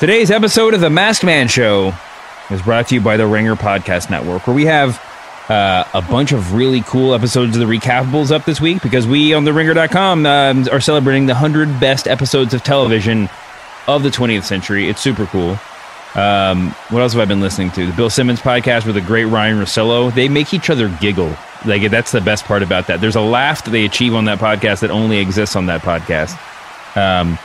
Today's episode of The Masked Man Show is brought to you by the Ringer Podcast Network, where we have uh, a bunch of really cool episodes of the recapables up this week because we on the ringer.com um, are celebrating the 100 best episodes of television of the 20th century. It's super cool. Um, what else have I been listening to? The Bill Simmons podcast with the great Ryen Russillo. They make each other giggle. Like that's the best part about that. There's a laugh that they achieve on that podcast that only exists on that podcast. Um,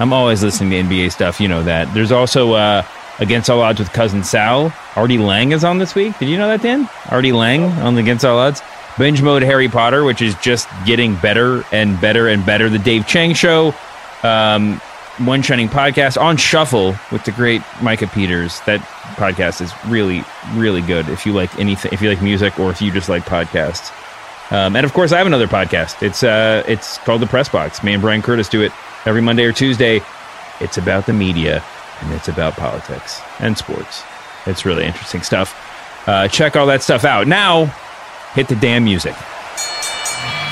I'm always listening to NBA stuff. You know that. There's also uh, Against All Odds with Cousin Sal. Artie Lang is on this week. Did you know that, Dan? Artie Lang on the Against All Odds. Binge Mode Harry Potter, which is just getting better and better and better. The Dave Chang Show. Um, one Shining podcast on Shuffle with the great Micah Peters. That podcast is really, really good. If you like anything, if you like music, or if you just like podcasts. Um, and of course, I have another podcast. It's uh, it's called the Press Box. Me and Bryan Curtis do it every Monday or Tuesday. It's about the media and it's about politics and sports. It's really interesting stuff. Uh, check all that stuff out. Now, hit the damn music.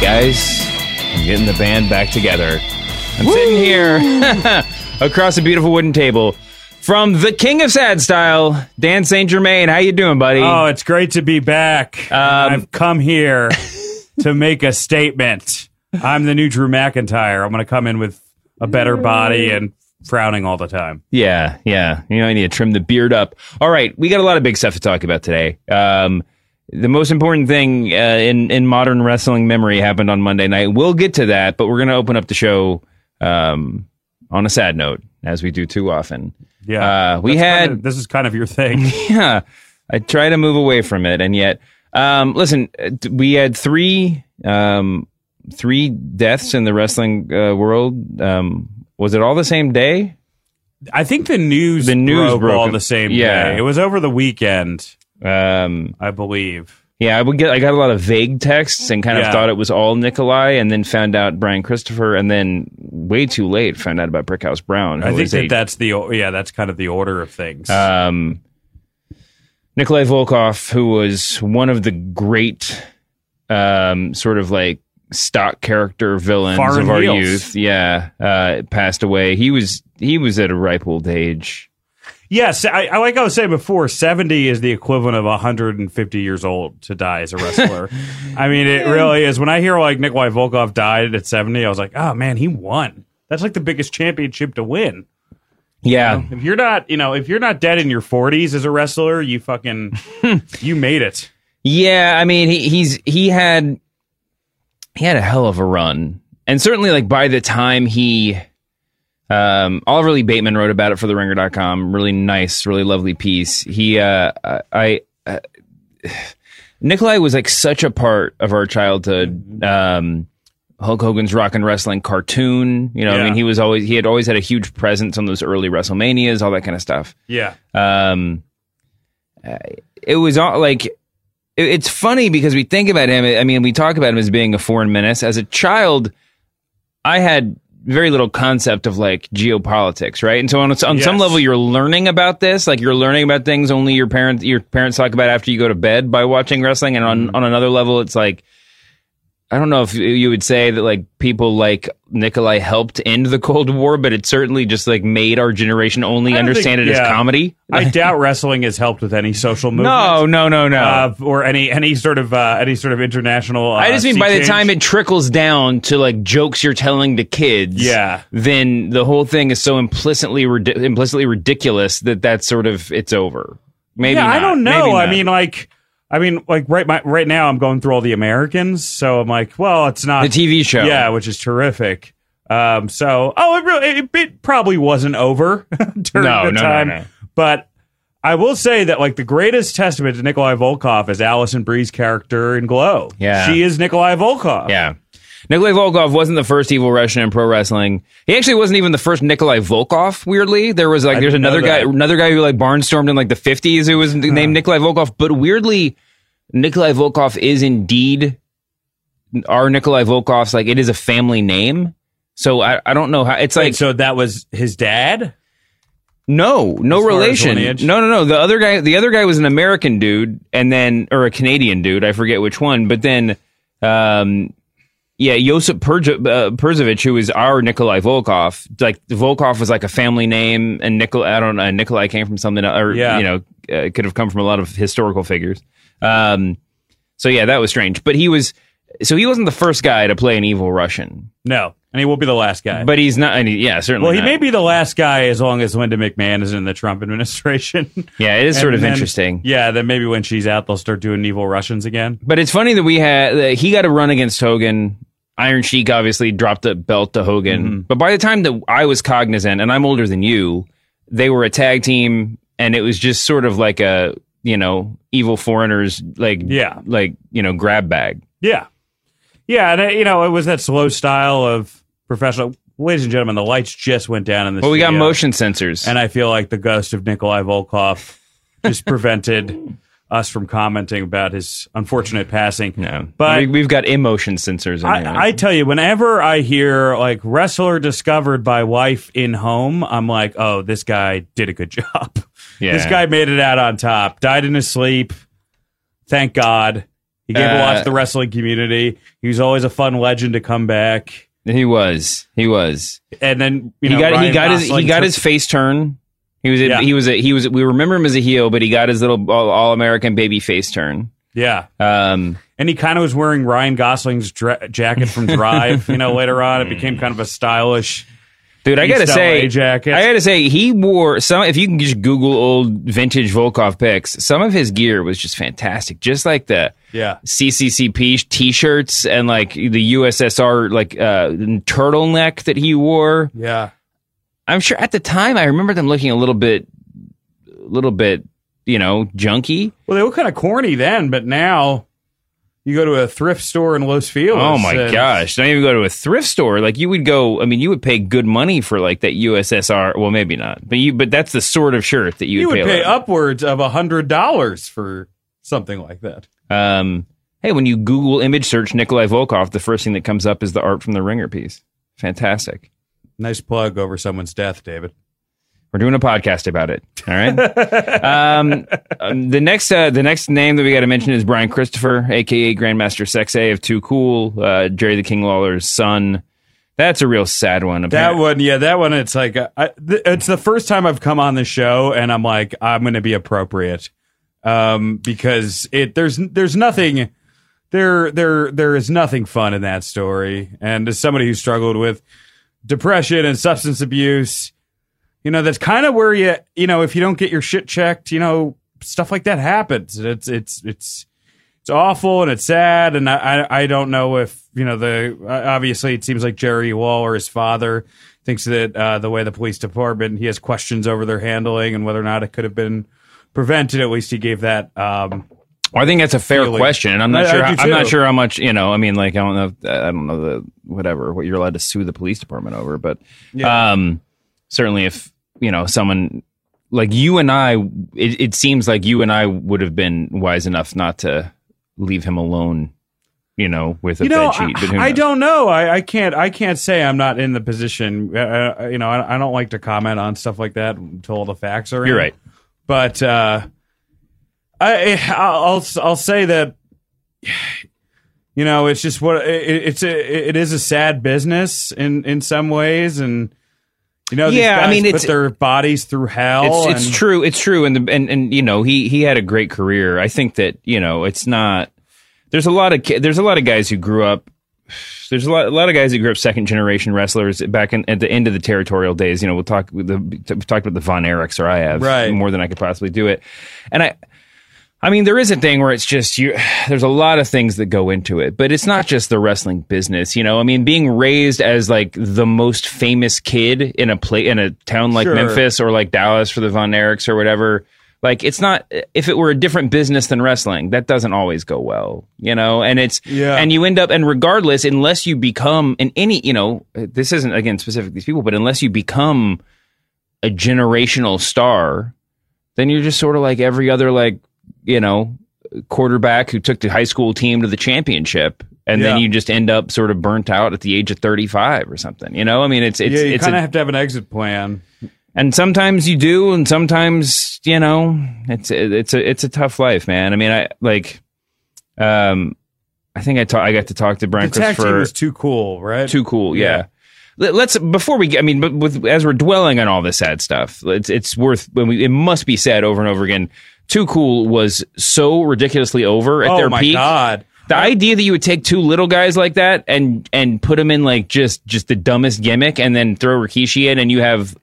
Guys, I'm getting the band back together. I'm Woo! sitting here across a beautiful wooden table from the King of Sad Style, Dan St. Germain. How you doing, buddy? Oh, it's great to be back. Um, I've come here to make a statement. I'm the new Drew McIntyre. I'm going to come in with a better body and frowning all the time. Yeah, yeah. You know, I need to trim the beard up. All right, we got a lot of big stuff to talk about today. Um, the most important thing uh, in in modern wrestling memory happened on Monday night. We'll get to that, but we're going to open up the show um, on a sad note, as we do too often. Yeah, uh, we had kind of, this is kind of your thing. yeah, I try to move away from it, and yet, um, listen, we had three um, three deaths in the wrestling uh, world. Um, was it all the same day? I think the news the news broke, broke all the same yeah. day. It was over the weekend. Um, I believe. Yeah, I would get. I got a lot of vague texts and kind of Yeah. thought it was all Nikolai, and then found out Brian Christopher, and then way too late found out about Brickhouse Brown. I think that a- that's the yeah that's kind of the order of things. um, Nikolai Volkoff, who was one of the great, um, sort of like stock character villains Foreign of our heels. youth. Yeah, uh, passed away. He was he was at a ripe old age. Yes, I, I like I was saying before. Seventy is the equivalent of 150 years old to die as a wrestler. I mean, it really is. When I hear like Nikolai Volkoff died at 70, I was like, oh man, he won. That's like the biggest championship to win. Yeah, If you're not, you know, if you're not dead in your 40s as a wrestler, you fucking you made it. Yeah, I mean he he's he had he had a hell of a run. And certainly like by the time he um Oliver Lee Bateman wrote about it for the ringer.com, really nice, really lovely piece. He uh I uh, Nikolai was like such a part of our childhood. Um Hulk Hogan's Rock and Wrestling cartoon, you know, I mean he was always he had always had a huge presence on those early WrestleManias, all that kind of stuff Yeah. um it was all like it- it's funny because we think about him i mean we talk about him as being a foreign menace as a child i had very little concept of like geopolitics right? And so on, on some level you're learning about this like you're learning about things only your parents your parents talk about after you go to bed by watching wrestling and on, mm-hmm. on another level it's like I don't know if you would say that like people like Nikolai helped end the Cold War, but it certainly just like made our generation only understand think- it as comedy. I doubt wrestling has helped with any social movement. No, no, no, no. Uh, or any any sort of uh, any sort of international. Uh, I just mean by the time it trickles down to like jokes you're telling to kids, Yeah. then the whole thing is so implicitly implicitly ridiculous that that's sort of it's over. Maybe yeah, I don't know. I mean, like, I mean, like right, my, right now, I'm going through all the Americans, so I'm like, well, it's not the TV show. yeah, which is terrific. Um, so, oh, it really, it, it probably wasn't over during No, the no, time, no. but I will say that like the greatest testament to Nikolai Volkoff is Alison Brie's character in Glow. Yeah. she is Nikolai Volkoff. Yeah. Nikolai Volkoff wasn't the first evil Russian in pro wrestling. He actually wasn't even the first Nikolai Volkoff. Weirdly, there was like I there's another guy, another guy who like barnstormed in like the 50s who was named Nikolai Volkoff. But weirdly, Nikolai Volkoff is indeed our Nikolai Volkoff's. Like it is a family name. So I, I don't know how it's Wait, like so that was his dad. no no As far as relation. No no no. The other guy the other guy was an American dude and then or a Canadian dude. I forget which one. But then um yeah, Josip Perj- uh, who is our Nikolai Volkoff, like Volkoff was like a family name, and Nikolai, I don't know, Nikolai came from something, or Yeah. you know, uh, it could have come from a lot of historical figures. Um, so yeah, that was strange. But he was, so he wasn't the first guy to play an evil Russian, No, and he will be the last guy. but he's not. And he, yeah, certainly. well, he not. may be the last guy as long as Linda McMahon is in the Trump administration. Yeah, it is sort of then- interesting. Yeah, then maybe when she's out, they'll start doing evil Russians again. But it's funny that we had that he got a run against Hogan. Iron Sheik obviously dropped the belt to Hogan. Mm-hmm. But by the time that I was cognizant, and I'm older than you, they were a tag team, and it was just sort of like a you know evil foreigners like Yeah. like you know grab bag. Yeah, yeah, and uh, you know it was that slow style of professional. Ladies and gentlemen, the lights just went down in the. Well, we got motion sensors, and I feel like the ghost of Nikolai Volkoff just prevented us from commenting about his unfortunate passing. no, but we, we've got emotion sensors. I, I tell you, whenever I hear like wrestler discovered by wife in home, I'm like, oh, this guy did a good job. Yeah. This guy made it out on top. Died in his sleep. Thank God. He gave a lot Uh, to the wrestling community. He was always a fun legend to come back. he was, he was. And then you he know, got he got his he got took- his face turn. He was a, Yeah. he was a, he was we remember him as a heel, but he got his little all American baby face turn. yeah. Um, And he kind of was wearing Ryan Gosling's dra- jacket from Drive. you know, later on, it became kind of a stylish. Dude, I gotta say, jacket. I gotta say, he wore some. If you can just Google old vintage Volkoff pics, some of his gear was just fantastic. Just like the Yeah. CCCP t-shirts and like the USSR like uh, turtleneck that he wore. Yeah. I'm sure at the time I remember them looking a little bit, a little bit, you know, junky. Well, they were kind of corny then, but now you go to a thrift store in Los Feliz. Oh my and- gosh! Don't even go to a thrift store. Like you would go. I mean, you would pay good money for like that USSR. Well, maybe not, but you. But that's the sort of shirt that you, You would pay. pay upwards of a hundred dollars for something like that. Um, hey, when you Google image search Nikolai Volkoff, the first thing that comes up is the art from the Ringer piece. Fantastic. Nice plug over someone's death, David. We're doing a podcast about it. All right. um, um, the next uh, the next name that we got to mention is Brian Christopher, aka Grandmaster Sexay of Too Cool, uh, Jerry the King Lawler's son. That's a real sad one. That one, yeah, that one. It's like I, th- it's the first time I've come on the show, and I'm like, I'm going to be appropriate, um, because it there's there's nothing there there there is nothing fun in that story, and as somebody who struggled with depression and substance abuse, you know, that's kind of where you you know if you don't get your shit checked, you know, stuff like that happens. It's it's it's it's awful and it's sad. And I, I I don't know if you know the obviously it seems like Jerry Lawler his father thinks that uh, the way the police department he has questions over their handling and whether or not it could have been prevented. At least he gave that um Well, I think that's a fair feeling. question, and I'm not I- I sure. do How, I'm not sure how much you know. I mean, like I don't know. I don't know the whatever what you're allowed to sue the police department over, but Yeah. um, certainly if you know someone like you and I, it, it seems like you and I would have been wise enough not to leave him alone. You know, with a you know bed sheet. But I, I don't know I, I can't I can't say I'm not in the position uh, uh, you know I, I don't like to comment on stuff like that until all the facts are. You're right. but uh, I I'll I'll say that you know it's just what it, it's a it is a sad business in in some ways and you know these Yeah, I mean, put it's- their bodies through hell It's, it's true. It's true. And, the, and, and, you know, he, he had a great career. I think that, you know, it's not, there's a lot of, there's a lot of guys who grew up there's a lot, a lot of guys that grew up second generation wrestlers back in, at the end of the territorial days. You know, we'll talk. The, we've talked about the Von Erichs, or I have, Right. more than I could possibly do it. And I, I mean, there is a thing where it's just you. There's a lot of things that go into it, but it's not just the wrestling business. You know, I mean, being raised as like the most famous kid in a play in a town like Sure. Memphis or like Dallas for the Von Erichs or whatever. Like, it's not. If it were a different business than wrestling, that doesn't always go well. You know, and it's Yeah. and you end up and regardless, unless you become in any, you know, this isn't again specific to these people, but unless you become a generational star, then you're just sort of like every other like you know quarterback who took the high school team to the championship and then you just end up sort of burnt out at the age of 35 or something you know i mean it's it's yeah, you it's kind of have to have an exit plan. and sometimes you do and sometimes you know it's it's a it's a tough life man i mean i like um i think i ta- i got to talk to The brian team christopher was too cool, right? too cool, yeah. Yeah. Let- Let's before we. get- I mean, but with as we're dwelling on all this sad stuff, it's it's worth. When we, it must be said over and over again. Too cool was so ridiculously over at oh their my peak. god! The idea that you would take two little guys like that and and put them in like just just the dumbest gimmick, and then throw Rikishi in, and you have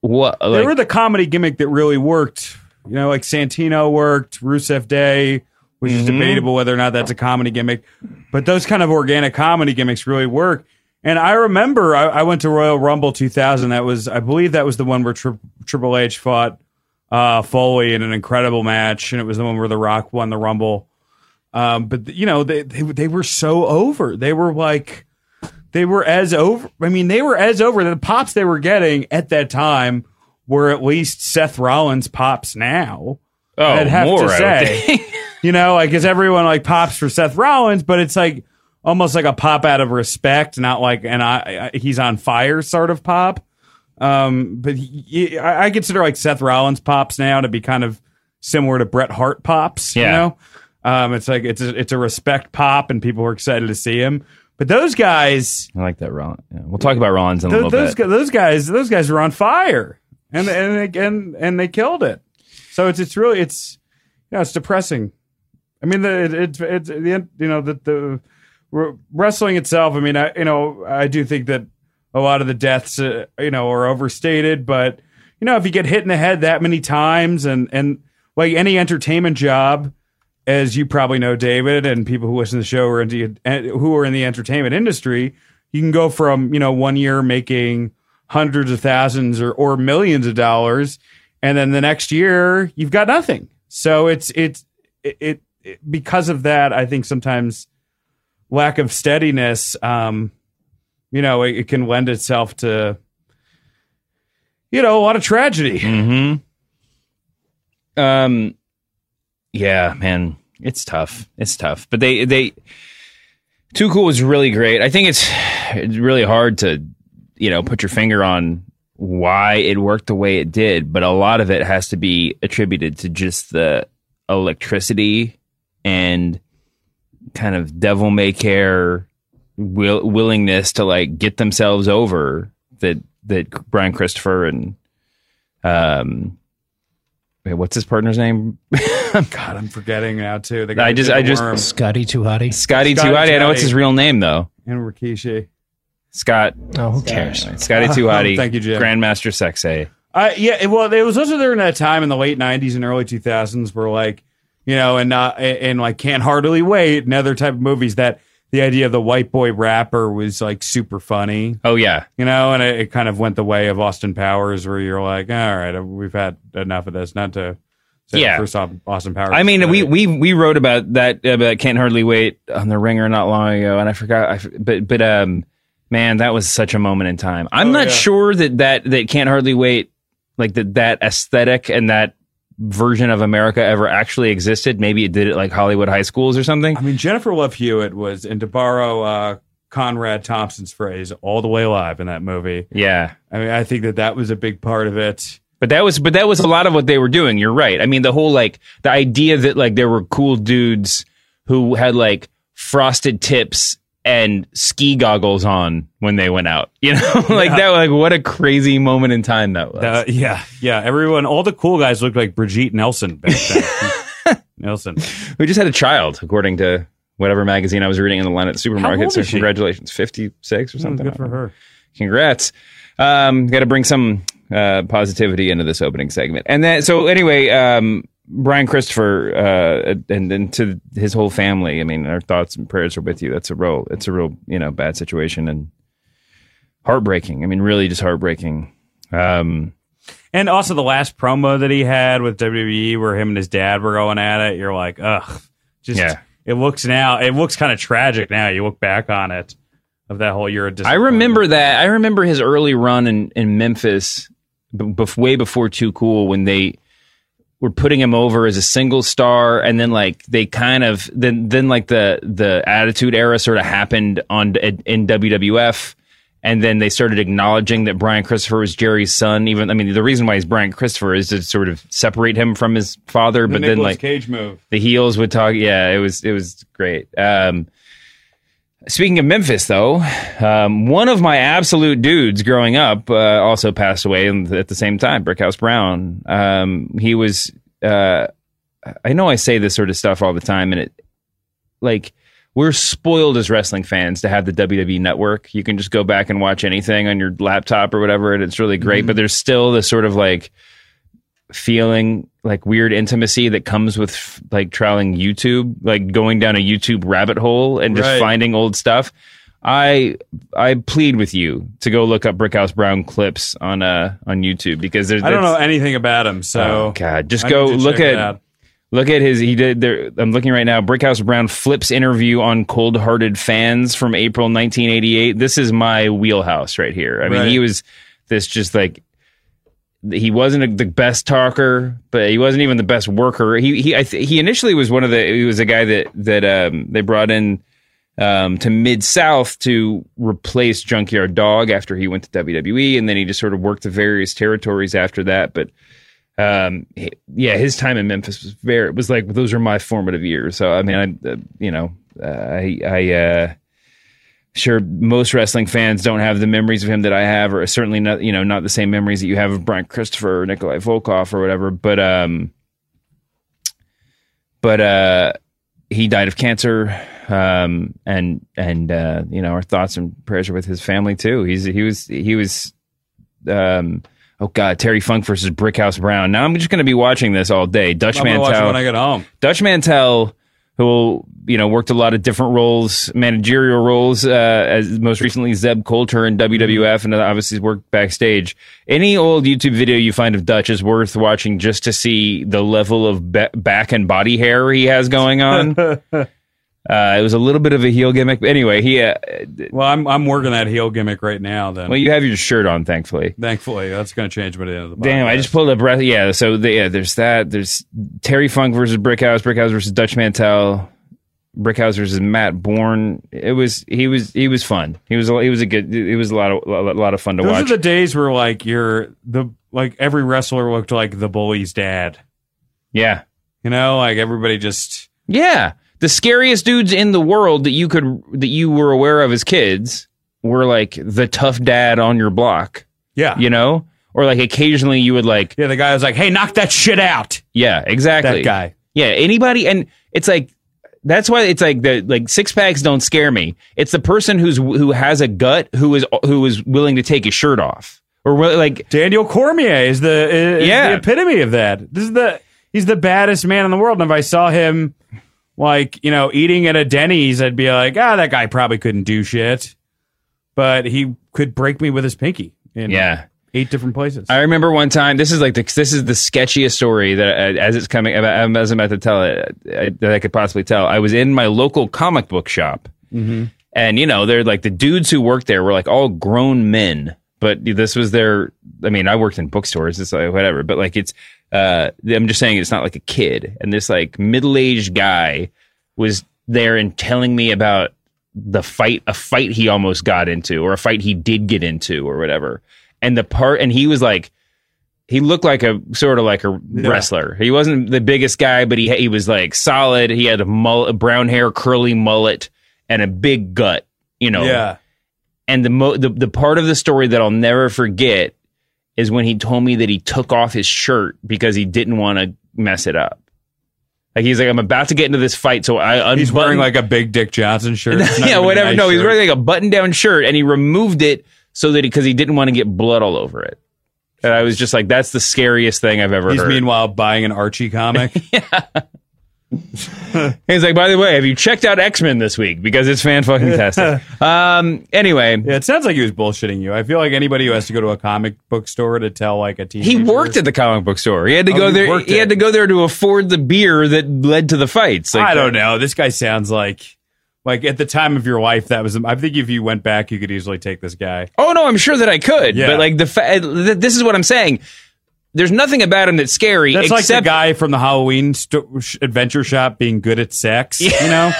what? they were the comedy gimmick that really worked. You know, like Santino worked, Rusev Day, which is Mhm. debatable whether or not that's a comedy gimmick, but those kind of organic comedy gimmicks really work. And I remember I, I went to Royal Rumble 2000. That was, I believe, that was the one where Tri- Triple H fought uh, Foley in an incredible match, and it was the one where The Rock won the Rumble. Um, but you know, they, they they were so over. They were like they were as over. I mean, they were as over. The pops they were getting at that time were at least Seth Rollins pops now. oh, I'd have more. to say, you know, like because everyone like pops for Seth Rollins, but it's like almost like a pop out of respect, not like and I, I, he's on fire sort of pop. Um, but he, I, I consider like Seth Rollins pops now to be kind of similar to Bret Hart pops. You Yeah. know, um, it's like it's a, it's a respect pop, and people are excited to see him. But those guys, I like that Rollins. Yeah. We'll talk about Rollins in a little those, bit. gu- those guys, those guys were on fire, and and they- and and they killed it. So it's it's really it's you know it's depressing. I mean the it, it's it's the you know the the wrestling itself. I mean I you know I do think that a lot of the deaths uh, you know are overstated, but you know if you get hit in the head that many times and and like any entertainment job. As you probably know, David, and people who listen to the show are into who are in the entertainment industry, you can go from you know one year making hundreds of thousands or, or millions of dollars and then the next year you've got nothing so it's it's it, it, it because of that i think sometimes lack of steadiness um you know it, it can lend itself to you know a lot of tragedy hmm Um, yeah, man, it's tough. It's tough, but they they Too Cool was really great. I think it's it's really hard to you know put your finger on why it worked the way it did, but a lot of it has to be attributed to just the electricity and kind of devil may care will, willingness to like get themselves over that that Brian Christopher and um wait, what's his partner's name? god i'm forgetting now too the guy I just I just worm. Scotty 2 Hotty. Scotty Scotty 2 Hotty. I know what's his real name though. and rikishi Scott. Oh, who cares? Scotty 2 Hotty. Thank you, Jim. Grandmaster Sexay. Uh, yeah, well, it was also during that time in the late '90s and early 2000s where, like, you know, and uh, and like Can't Hardly Wait and other type of movies that the idea of the white boy rapper was like super funny, Oh yeah. you know, and it, it kind of went the way of Austin Powers, where you're like, all right, we've had enough of this. Not to say Yeah. first off, Austin Powers. I mean, we, we we wrote about that about Can't Hardly Wait on the Ringer not long ago, and I forgot. I, but but um, man, that was such a moment in time. I'm Oh, not yeah. sure that that that Can't Hardly Wait, like that that aesthetic and that version of America ever actually existed. Maybe it did it like Hollywood high schools or something. I mean, Jennifer Love Hewitt was, and to borrow uh, Conrad Thompson's phrase, all the way alive in that movie. Yeah. I mean, I think that that was a big part of it. But that was but that was a lot of what they were doing. You're right. I mean, the whole like the idea that like there were cool dudes who had like frosted tips and ski goggles on when they went out. You know, like that. Like what a crazy moment in time that was. Uh, yeah, yeah. Everyone, all the cool guys looked like Brigitte Nielsen back then. Nielsen. we just had a child, according to whatever magazine I was reading in the line at the supermarket. So congratulations, fifty six or Oh, something. good for her. Congrats. Um, Got to bring some uh, positivity into this opening segment, and then so anyway, um, Brian Christopher uh, and and to his whole family. I mean, our thoughts and prayers are with you. That's a real, it's a real, you know, bad situation and heartbreaking. I mean, really, just heartbreaking. Um, And also the last promo that he had with WWE where him and his dad were going at it, you're like, ugh. Just Yeah. it looks now it looks kind of tragic now. You look back on it of that whole year I remember that. I remember his early run in, in Memphis, b- bef- way before Too Cool, when they were putting him over as a single star, and then like they kind of then then like the the Attitude Era sort of happened on in WWF, and then they started acknowledging that Brian Christopher was Jerry's son. Even I mean, the reason why he's Brian Christopher is to sort of separate him from his father, the but then like Cage move. the heels would talk. Yeah, it was it was great. Um, speaking of Memphis, though, um, one of my absolute dudes growing up uh, also passed away at the same time. Brickhouse Brown. Um, he was. Uh, I know I say this sort of stuff all the time, and it like we're spoiled as wrestling fans to have the WWE network. You can just go back and watch anything on your laptop or whatever, and it's really great. But there's still this sort of like feeling like weird intimacy that comes with like trialing YouTube, like going down a YouTube rabbit hole and just Right. finding old stuff. I I plead with you to go look up Brickhouse Brown clips on uh on YouTube because there's I don't know anything about him, so Oh God, just I go look at look at his. He did there. I'm looking right now. Brickhouse Brown flips interview on cold hearted fans from April 1988. This is my wheelhouse right here. I mean, Right. he was this just like he wasn't the best talker, but he wasn't even the best worker. He he th- he initially was one of the. He was a guy that that um, they brought in um, to Mid South to replace Junkyard Dog after he went to WWE, and then he just sort of worked the various territories after that. But um, he- yeah, his time in Memphis was very. It was like those are my formative years. So I mean, I uh, you know, uh, I I. Uh, Sure, most wrestling fans don't have the memories of him that I have, or certainly not, you know, not the same memories that you have of Brian Christopher or Nikolai Volkoff or whatever. But, um, but uh, he died of cancer, um, and and uh, you know, our thoughts and prayers are with his family too. He's he was he was, um, oh god, Terry Funk versus Brickhouse Brown. Now I'm just going to be watching this all day. Dutch I'm gonna watch it Mantel when I get home. Dutch Mantel, who you know worked a lot of different roles, managerial roles, uh, as most recently Zeb Colter in WWF, and obviously worked backstage. Any old YouTube video you find of Dutch is worth watching just to see the level of ba- back and body hair he has going on. uh, it was a little bit of a heel gimmick, but anyway, he. Uh, Well, I'm I'm working that heel gimmick right now. Then, well, you have your shirt on, thankfully. thankfully, that's going to change by the end of the. Damn, I just pulled up. re- Yeah, so the, yeah, there's that. There's Terry Funk versus Brickhouse, Brickhouse versus Dutch Mantel, Brickhouse versus Matt Borne. It was he was he was fun. He was a- he was a good. It was a lot of a lot of fun to Those watch. Those are the days where like you're the like every wrestler looked like the bully's dad. yeah, You know, like everybody just yeah. The scariest dudes in the world that you could that you were aware of as kids were like the tough dad on your block. yeah You know, or like occasionally you would like yeah. The guy was like, "Hey, knock that shit out." Yeah, exactly. That guy. Yeah, anybody, and it's like that's why it's like the like six packs don't scare me. It's the person who's who has a gut who is who is willing to take his shirt off or really, like Daniel Cormier is the is Yeah. the epitome of that. This is the he's the baddest man in the world. And if I saw him like you know eating at a Denny's, I'd be like, ah, that guy probably couldn't do shit, but he could break me with his pinky in yeah. eight different places. I remember one time. This is like the this is the sketchiest story that uh, as it's coming about, as I'm about to tell it uh, that I could possibly tell. I was in my local comic book shop, and you know they're like the dudes who worked there were like all grown men, but this was their. I mean, I worked in bookstores, it's like whatever, but like it's. Uh, I'm just saying it's not like a kid, and this like middle aged guy was there and telling me about the fight, a fight he almost got into, or a fight he did get into, or whatever. And the part, and he was like, he looked like a sort of like a wrestler. He wasn't the biggest guy, but he he was like solid. He had a, mullet, a brown hair, curly mullet, and a big gut. You know, yeah, and the, mo- the the part of the story that I'll never forget is when he told me that he took off his shirt because he didn't want to mess it up. Like he's like, I'm about to get into this fight, so I unbutton- He's wearing like a big Dick Johnson shirt. Yeah, whatever. nice no, he's wearing like a button-down shirt, and he removed it so that because he didn't want to get blood all over it. And I was just like, that's the scariest thing I've ever He's heard. meanwhile buying an Archie comic. He's like, by the way, have you checked out X Men this week because it's fan fucking tastic. um. Anyway, yeah, it sounds like he was bullshitting you. I feel like anybody who has to go to a comic book store to tell like a teenager. he worked at the comic book store. He had to Oh, go he there. worked He had to go there to afford the beer that led to the fights. Like, I don't know. This guy sounds like like at the time of your life that was. I think if you went back, you could easily take this guy. Oh no, I'm sure that I could. Yeah. But like the fa- th- this is what I'm saying. There's nothing about him that's scary. That's like except the guy from the Halloween sh- adventure shop being good at sex. You know,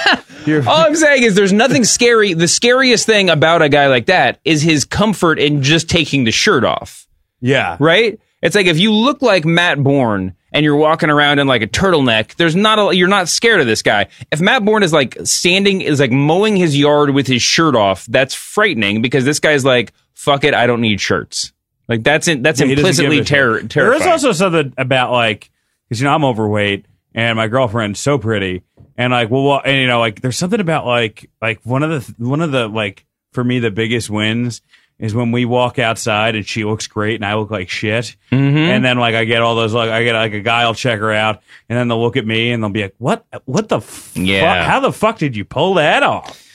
You're- All I'm saying is there's nothing scary. The scariest thing about a guy like that is his comfort in just taking the shirt off. yeah, Right? It's like if you look like Matt Borne and you're walking around in like a turtleneck, there's not a you're not scared of this guy. If Matt Borne is like standing is like mowing his yard with his shirt off, that's frightening because this guy's like, fuck it, I don't need shirts. Like that's in, that's Yeah, implicitly terror There is also something about like because you know I'm overweight and my girlfriend's so pretty and like well, well and you know like there's something about like like one of the one of the like for me the biggest wins is when we walk outside and she looks great and I look like shit Mm-hmm. and then like I get all those like I get like a guy will check her out and then they'll look at me and they'll be like what what the f- Yeah. how the fuck did you pull that off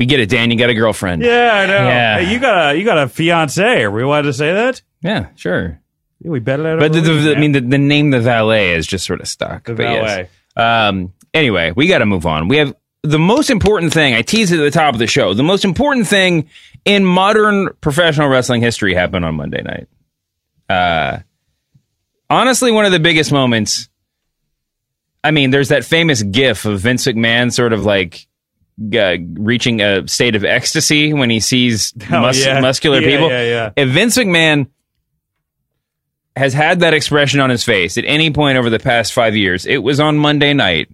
we get it, Dan. You got a girlfriend. yeah I know Yeah. Hey, you got a you got a fiance are we allowed to say that Yeah, sure. yeah, we better But the, the, I mean, the, the name the valet is just sort of stuck. The but yes. valet. Um. Anyway, we got to move on. We have the most important thing. I teased it at the top of the show. The most important thing in modern professional wrestling history happened on Monday night. Uh, honestly, one of the biggest moments. I mean, there's that famous GIF of Vince McMahon sort of like uh, reaching a state of ecstasy when he sees Oh, yeah. muscular Yeah, people. yeah. If Vince McMahon has had that expression on his face at any point over the past five years, it was on Monday night,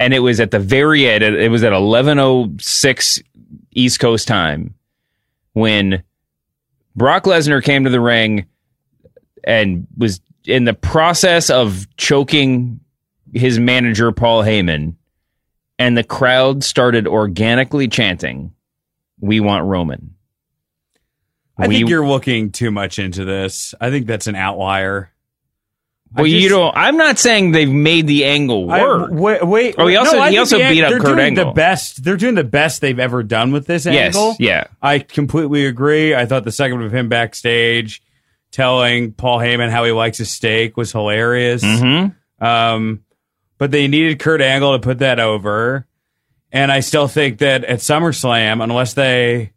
and it was at the very end. It was at eleven oh six East Coast time when Brock Lesnar came to the ring and was in the process of choking his manager Paul Heyman, and the crowd started organically chanting, "We want Roman." I We- think you're looking too much into this. I think that's an outlier. Well, I you just- don't. I'm not saying they've made the angle I- work. wait, wait. Oh, he also- I he also the- beat up Kurt Angle. The best. They're doing the best they've ever done with this yes, angle. yeah. I completely agree. I thought the segment of him backstage telling Paul Heyman how he likes his steak was hilarious. Mm-hmm. Um, but they needed Kurt Angle to put that over. And I still think that at SummerSlam, unless they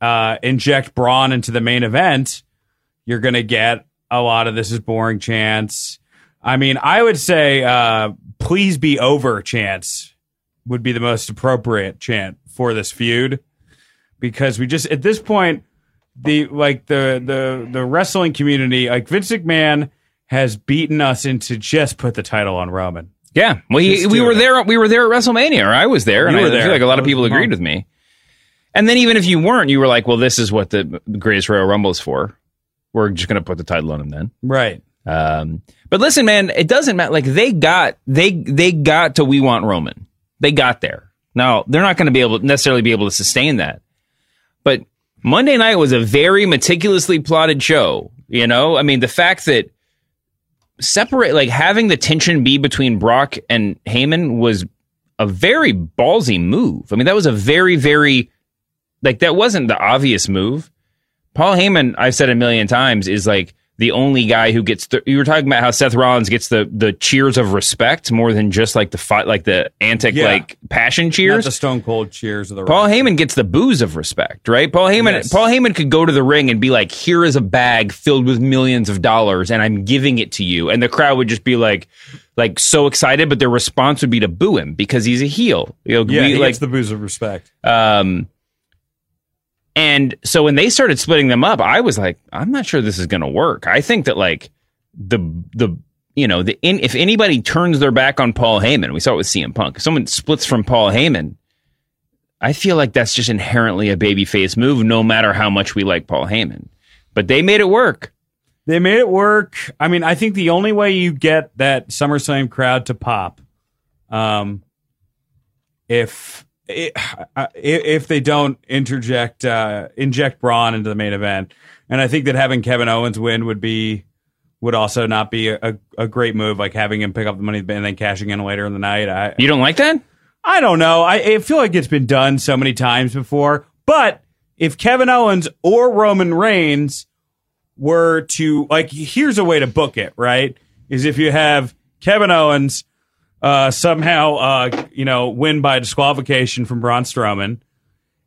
uh, inject Braun into the main event, you're going to get a lot of this is boring chance. I mean, I would say, uh, please be over chance would be the most appropriate chant for this feud because we just, at this point, the like the the the wrestling community like Vince McMahon has beaten us into just put the title on Roman. Yeah. Well, he, we were it. there. We were there at WrestleMania, or I was there, and You I were feel like a lot of people agreed with me. And then even if you weren't, you were like, "Well, this is what the Greatest Royal Rumble is for. We're just going to put the title on him then." Right. Um, but listen, man, it doesn't matter. Like they got they they got to we want Roman. They got there. Now they're not going to be able necessarily be able to sustain that. But Monday night was a very meticulously plotted show. You know, I mean, the fact that separate like having the tension be between Brock and Heyman was a very ballsy move. I mean, that was a very very like that wasn't the obvious move. Paul Heyman, I've said a million times, is like the only guy who gets. The, you were talking about how Seth Rollins gets the the cheers of respect more than just like the fight, like the antic, Yeah. like passion Not cheers. the Stone Cold cheers of the Paul Rock. Heyman gets the booze of respect, right? Paul Heyman, Yes. Paul Heyman could go to the ring and be like, "Here is a bag filled with millions of dollars, and I'm giving it to you," and the crowd would just be like, like so excited, but their response would be to boo him because he's a heel. You know, Yeah, we, he like gets the booze of respect. um, and so when they started splitting them up, I was like, I'm not sure this is going to work. I think that like the the you know the in, if anybody turns their back on Paul Heyman, we saw it with CM Punk. If someone splits from Paul Heyman, I feel like that's just inherently a babyface move, no matter how much we like Paul Heyman. But they made it work. They made it work. I mean, I think the only way you get that SummerSlam crowd to pop, um, if if they don't interject uh, inject Braun into the main event, and I think that having Kevin Owens win would be would also not be a, a great move, like having him pick up the money and then cashing in later in the night. I, you don't like that? I don't know. I, I feel like it's been done so many times before. But if Kevin Owens or Roman Reigns were to like, here's a way to book it. Right? Is if you have Kevin Owens uh, somehow, uh, you know, win by disqualification from Braun Strowman.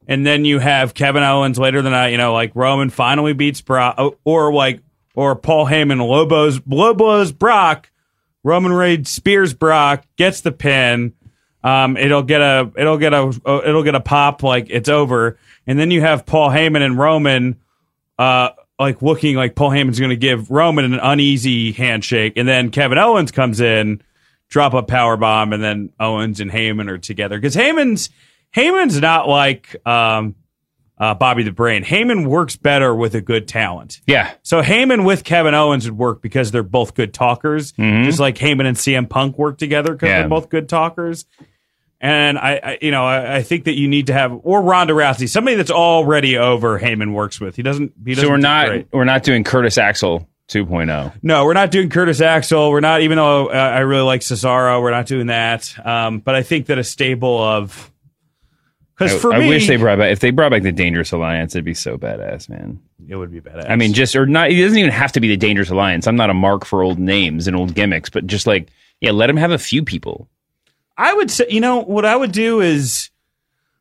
And then you have Kevin Owens later the night, you know, like Roman finally beats Brock, or like, or Paul Heyman Lobos, Lobos Brock, Roman Reigns spears Brock, gets the pin. Um, it'll get a, it'll get a, it'll get a pop like it's over. And then you have Paul Heyman and Roman, uh, like looking like Paul Heyman's going to give Roman an uneasy handshake. And then Kevin Owens comes in drop a power bomb, and then Owens and Heyman are together because Heyman's Heyman's not like um, uh, Bobby the Brain. Heyman works better with a good talent. Yeah. So Heyman with Kevin Owens would work because they're both good talkers, mm-hmm. just like Heyman and CM Punk work together because yeah. they're both good talkers. And I, I you know, I, I, think that you need to have or Ronda Rousey, somebody that's already over. Heyman works with. He doesn't. He doesn't so we're not great. we're not doing Curtis Axel 2.0. No, we're not doing Curtis Axel. We're not, even though uh, I really like Cesaro, we're not doing that. Um, but I think that a stable of. Because for I me, wish they brought back if they brought back the Dangerous Alliance, it'd be so badass, man. It would be badass. I mean, just or not. It doesn't even have to be the Dangerous Alliance. I'm not a mark for old names and old gimmicks, but just like yeah, let them have a few people. I would say, you know, what I would do is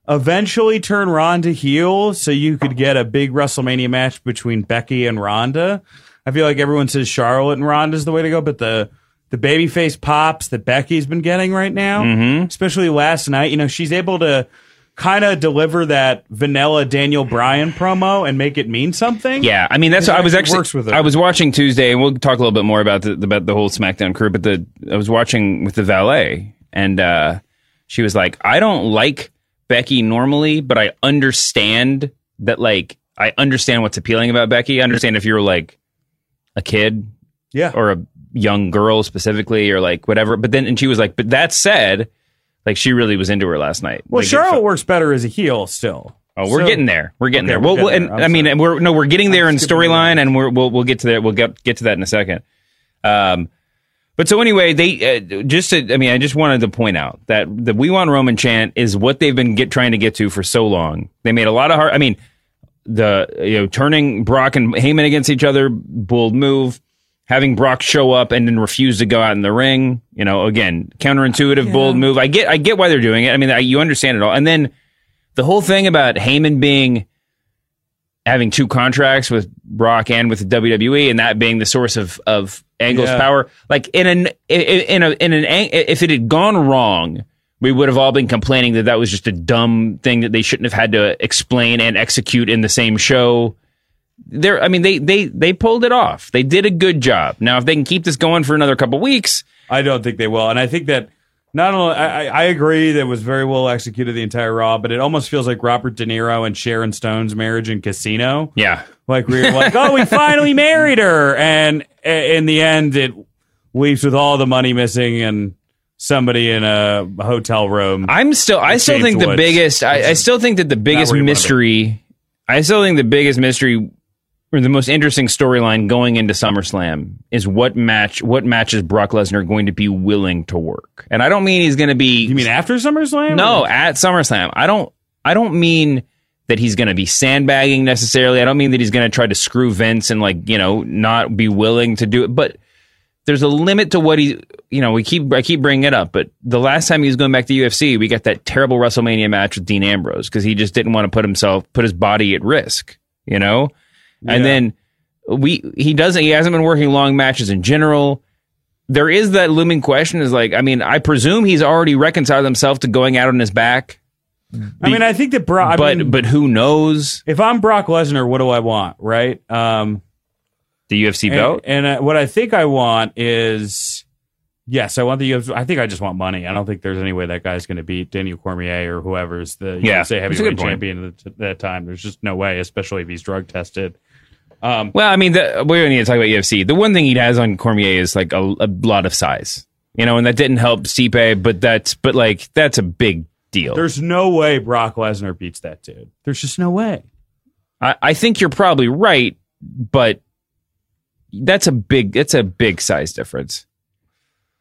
eventually turn Ronda heel, so you could get a big WrestleMania match between Becky and Ronda I feel like everyone says Charlotte and Ronda's the way to go, but the the babyface pops that Becky's been getting right now, mm-hmm. especially last night, you know, she's able to kind of deliver that vanilla Daniel Bryan promo and make it mean something. Yeah, I mean that's what I was actually works with her. I was watching Tuesday, and we'll talk a little bit more about the about the whole SmackDown crew. But the I was watching with the valet, and uh, she was like, "I don't like Becky normally, but I understand that like I understand what's appealing about Becky. I understand if you're like." A kid, yeah, or a young girl specifically, or like whatever. But then, and she was like, but that said, like she really was into her last night. Well, like, Charlotte works better as a heel still. Oh, we're so, getting there. We're getting okay, there. Well, getting and there. I mean, sorry. we're no, we're getting there I'm in storyline, and we're, we'll we'll get to that. We'll get get to that in a second. Um, but so anyway, they uh, just to, I mean, I just wanted to point out that the "We Want Roman" chant is what they've been get trying to get to for so long. They made a lot of hard. I mean, the you know turning Brock and Heyman against each other, bold move. Having Brock show up and then refuse to go out in the ring, you know, again, counterintuitive, Yeah. bold move. I get, I get why they're doing it. I mean, I, you understand it all. And then the whole thing about Heyman being having two contracts with Brock and with the WWE, and that being the source of of Angle's Yeah. power. Like in an in in a in an if it had gone wrong, we would have all been complaining that that was just a dumb thing that they shouldn't have had to explain and execute in the same show. There, I mean, they they they pulled it off. They did a good job. Now, if they can keep this going for another couple weeks, I don't think they will, and I think that not only I, I agree that it was very well executed the entire Raw, but it almost feels like Robert De Niro and Sharon Stone's marriage in Casino. yeah, Like we were like, oh, we finally married her, and in the end, it leaves with all the money missing and somebody in a hotel room. I'm still. I still James think the Woods. biggest. I, I still think that the biggest where you wanna be. mystery. I still think the biggest mystery or the most interesting storyline going into SummerSlam is what match. What matches Brock Lesnar going to be willing to work? And I don't mean he's going to be. you mean after SummerSlam? No, at SummerSlam. I don't. I don't mean that he's going to be sandbagging necessarily. I don't mean that he's going to try to screw Vince and like you know not be willing to do it. But there's a limit to what he. You know, we keep I keep bringing it up, but the last time he was going back to UFC, we got that terrible WrestleMania match with Dean Ambrose because he just didn't want to put himself put his body at risk. You know, and then we he doesn't he hasn't been working long matches in general there is that looming question is like i mean i presume he's already reconciled himself to going out on his back I mean, I think that Brock. I but mean, but who knows if I'm Brock Lesnar, what do I want? Right? Um, the ufc and, belt and uh, what I think I want is. Yes, I want the UFC. I think I just want money. I don't think there's any way that guy's going to beat Daniel Cormier or whoever's the Yeah, UFC that's a good heavyweight champion at that time. There's just no way, especially if he's drug tested. Um, Well, I mean, the, we don't need to talk about UFC. The one thing he has on Cormier is like a, a lot of size, you know, and that didn't help Stipe, but that's but like that's a big deal. there's no way Brock Lesnar beats that dude. There's just no way. I, I think you're probably right, but that's a big that's a big size difference.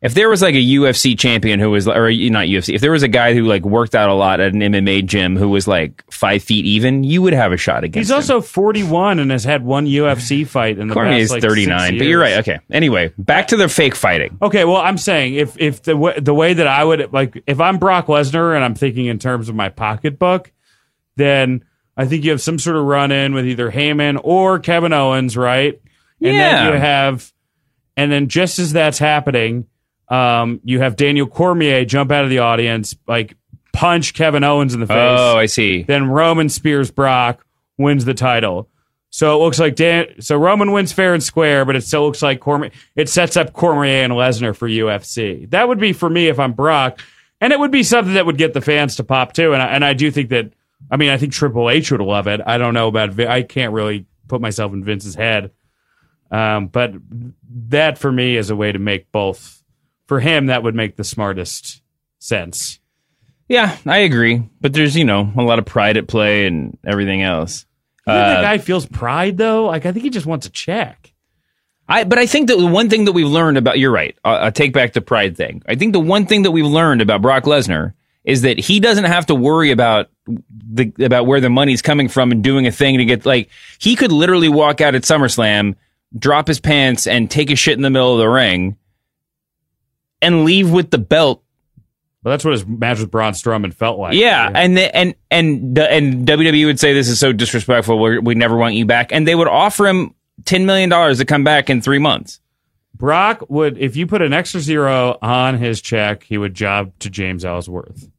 If there was like a UFC champion who was, or not UFC, if there was a guy who like worked out a lot at an MMA gym who was like five feet even, you would have a shot against. Him. He's also 41 and has had one UFC fight in the Cormier past is like, 39, but you're right. Okay. Anyway, back to the fake fighting. Okay, well, I'm saying if if the way, the way that I would like if I'm Brock Lesnar and I'm thinking in terms of my pocketbook, then I think you have some sort of run in with either Heyman or Kevin Owens, right? And Yeah. then you have, and then just as that's happening, um, you have Daniel Cormier jump out of the audience, like punch Kevin Owens in the face. Oh, I see. Then Roman spears Brock, wins the title. So it looks like Dan. So Roman wins fair and square, but it still looks like Cormier. It sets up Cormier and Lesnar for UFC. That would be for me if I'm Brock, and it would be something that would get the fans to pop too. And I, and I do think that. I mean, I think Triple H would love it. I don't know about. I can't really put myself in Vince's head, um, but that for me is a way to make both. For him, that would make the smartest sense. Yeah, I agree. But there's, you know, a lot of pride at play and everything else. Uh, that guy feels pride though? Like I think he just wants a check. I, but I think that the one thing that we've learned about, you're right. I'll, I'll take back the pride thing. I think the one thing that we've learned about Brock Lesnar is that he doesn't have to worry about the, about where the money's coming from and doing a thing to get, like, he could literally walk out at SummerSlam, drop his pants and take a shit in the middle of the ring and leave with the belt Well, that's what his match with Braun Strowman felt like. yeah, and the, and and and WWE would say this is so disrespectful. We're, we never want you back, and they would offer him ten million dollars to come back in three months. Brock would, if you put an extra zero on his check, he would job to James Ellsworth.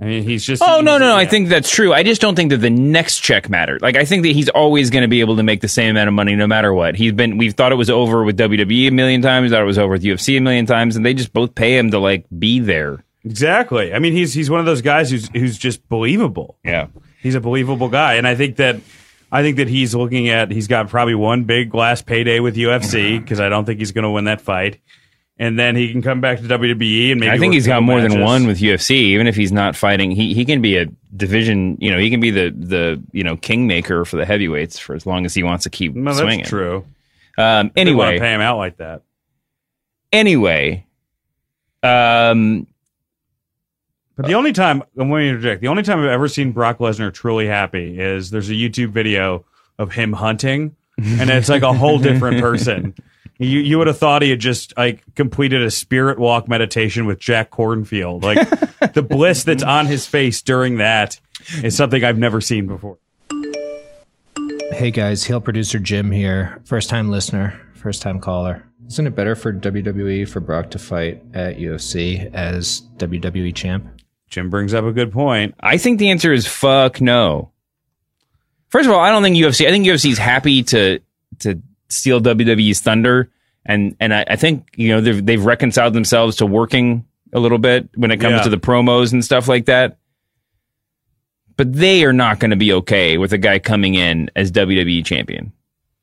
I mean, he's just. Oh no, no, no! I think that's true. I just don't think that the next check mattered. Like I think that he's always going to be able to make the same amount of money no matter what. He's been. We've thought it was over with WWE a million times. Thought it was over with UFC a million times, and they just both pay him to like be there. exactly. I mean, he's he's one of those guys who's who's just believable. Yeah. He's a believable guy, and I think that I think that he's looking at he's got probably one big last payday with UFC because I don't think he's going to win that fight, and then he can come back to WWE and maybe I think he's got more than one with UFC. Even if he's not fighting, he he can be a division. You know, he can be the the you know kingmaker for the heavyweights for as long as he wants to keep No, that's swinging. true. Um, anyway, pay him out like that. anyway, um, But the only time I'm going to interject, the only time I've ever seen Brock Lesnar truly happy is there's a YouTube video of him hunting, and it's like a whole different person. You you would have thought he had just like completed a spirit walk meditation with Jack Kornfield. Like the bliss that's on his face during that is something I've never seen before. Hey guys, heel producer Jim here. First time listener, first time caller. Isn't it better for WWE for Brock to fight at UFC as WWE champ? Jim brings up a good point. I think the answer is fuck no. First of all, I don't think UFC. I think UFC is happy to to steal WWE's thunder, and and I, I think you know they've they've reconciled themselves to working a little bit when it comes Yeah. to the promos and stuff like that. But they are not going to be okay with a guy coming in as WWE champion.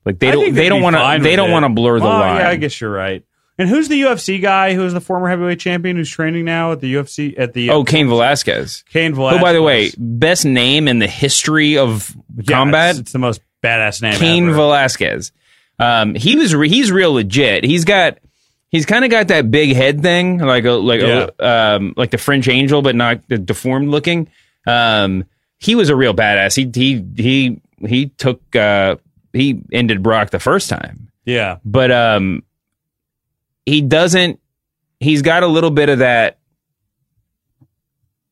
Like they don't they don't want to they don't want to blur the line. Yeah, I guess you're right. And who's the UFC guy who's the former heavyweight champion who's training now at the UFC at the Oh, Cain Velasquez. Cain Who, by the way, best name in the history of Yeah, combat. It's, it's the most badass name. Cain ever. Velasquez. Um, he was re- he's real legit. He's got he's kind of got that big head thing, like a like a, um like the French Angel, but not the deformed looking. Um, he was a real badass. He he he he took uh he ended Brock the first time, Yeah. but um he doesn't. He's got a little bit of that.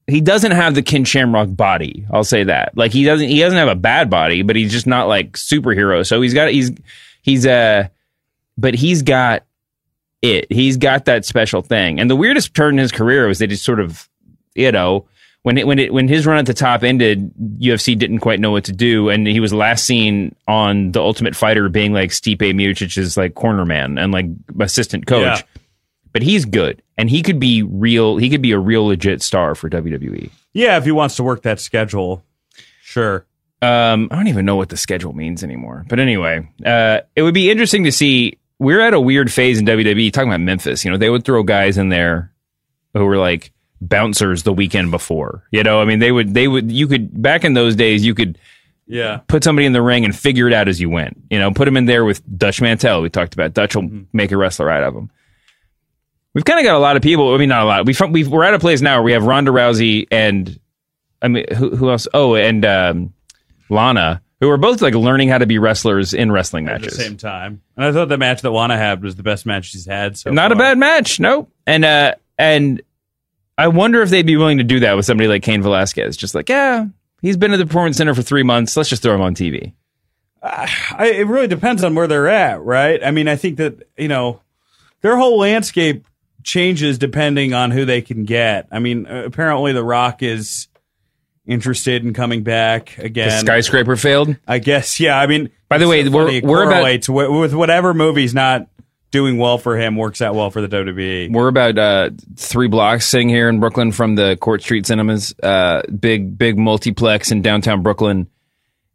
He doesn't have the Ken Shamrock body. I'll say that. Like he doesn't. He doesn't have a bad body, but he's just not like superhero. So he's got. He's he's uh but he's got it. He's got that special thing. And the weirdest turn in his career was that he sort of, you know, when it when it when his run at the top ended, UFC didn't quite know what to do, and he was last seen on the Ultimate Fighter being like Stipe Miocic's like corner man and like assistant coach. Yeah. But he's good, and he could be real. He could be a real legit star for. WWE. Yeah, if he wants to work that schedule, sure. Um, I don't even know what the schedule means anymore. But anyway, uh, it would be interesting to see. We're at a weird phase in WWE talking about Memphis. You know, they would throw guys in there who were like bouncers the weekend before. You know, I mean, they would, they would, you could, back in those days, you could Yeah. put somebody in the ring and figure it out as you went. You know, put him in there with Dutch Mantel. We talked about Dutch will Mm-hmm. make a wrestler out of him. We've kind of got a lot of people. I mean, not a lot. We've, we've we're at a place now where we have Ronda Rousey and I mean, who, who else? Oh, and um, Lana, who are both like learning how to be wrestlers in wrestling matches. At the same time. And I thought the match that Lana had was the best match she's had. So Not a far. bad match, no. And uh, and I wonder if they'd be willing to do that with somebody like Cain Velasquez. Just like, yeah, he's been at the performance center for three months. Let's just throw him on TV. I, it really depends on where they're at, right? I mean, I think that, you know, their whole landscape changes depending on who they can get. I mean, uh, apparently The Rock is interested in coming back again. The skyscraper failed. I guess, yeah. I mean, By the way, we're- we're about- with, whatever movie's not doing well for him works out well for the WWE. We're about uh, three blocks sitting here in Brooklyn from the Court Street Cinemas, uh, big big multiplex in downtown Brooklyn.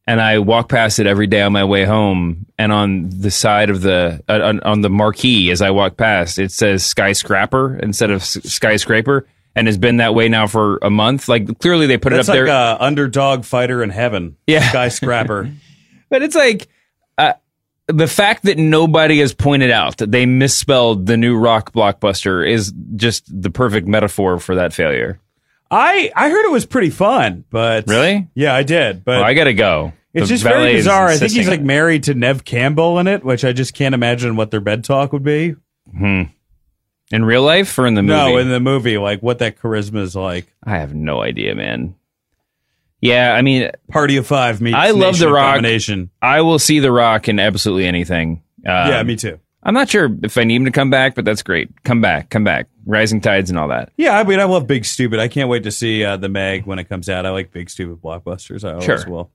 And I walk past it every day on my way home. And on the side of the uh, on, on the marquee as I walk past, it says skyscraper instead of s- skyscraper, and has been that way now for a month. Like clearly they put That's it up like there. a underdog fighter in heaven. Yeah. Skyscraper. But it's like uh, the fact that nobody has pointed out that they misspelled the new rock blockbuster is just the perfect metaphor for that failure. I I heard it was pretty fun, but Really? yeah, I did. But Well, I gotta go. It's The just very bizarre. I think he's like married to Neve Campbell in it, which I just can't imagine what their bed talk would be. Hmm. In real life or in the movie? No, in the movie, like what that charisma is like. I have no idea, man. Yeah, I mean, Party of Five meets I love Nation The of Rock. Domination. I will see The Rock in absolutely anything. Um, yeah, me too. I'm not sure if I need him to come back, but that's great. Come back, come back. Rising tides and all that. Yeah, I mean, I love Big Stupid. I can't wait to see uh, the Meg when it comes out. I like Big Stupid blockbusters. I always Sure. will.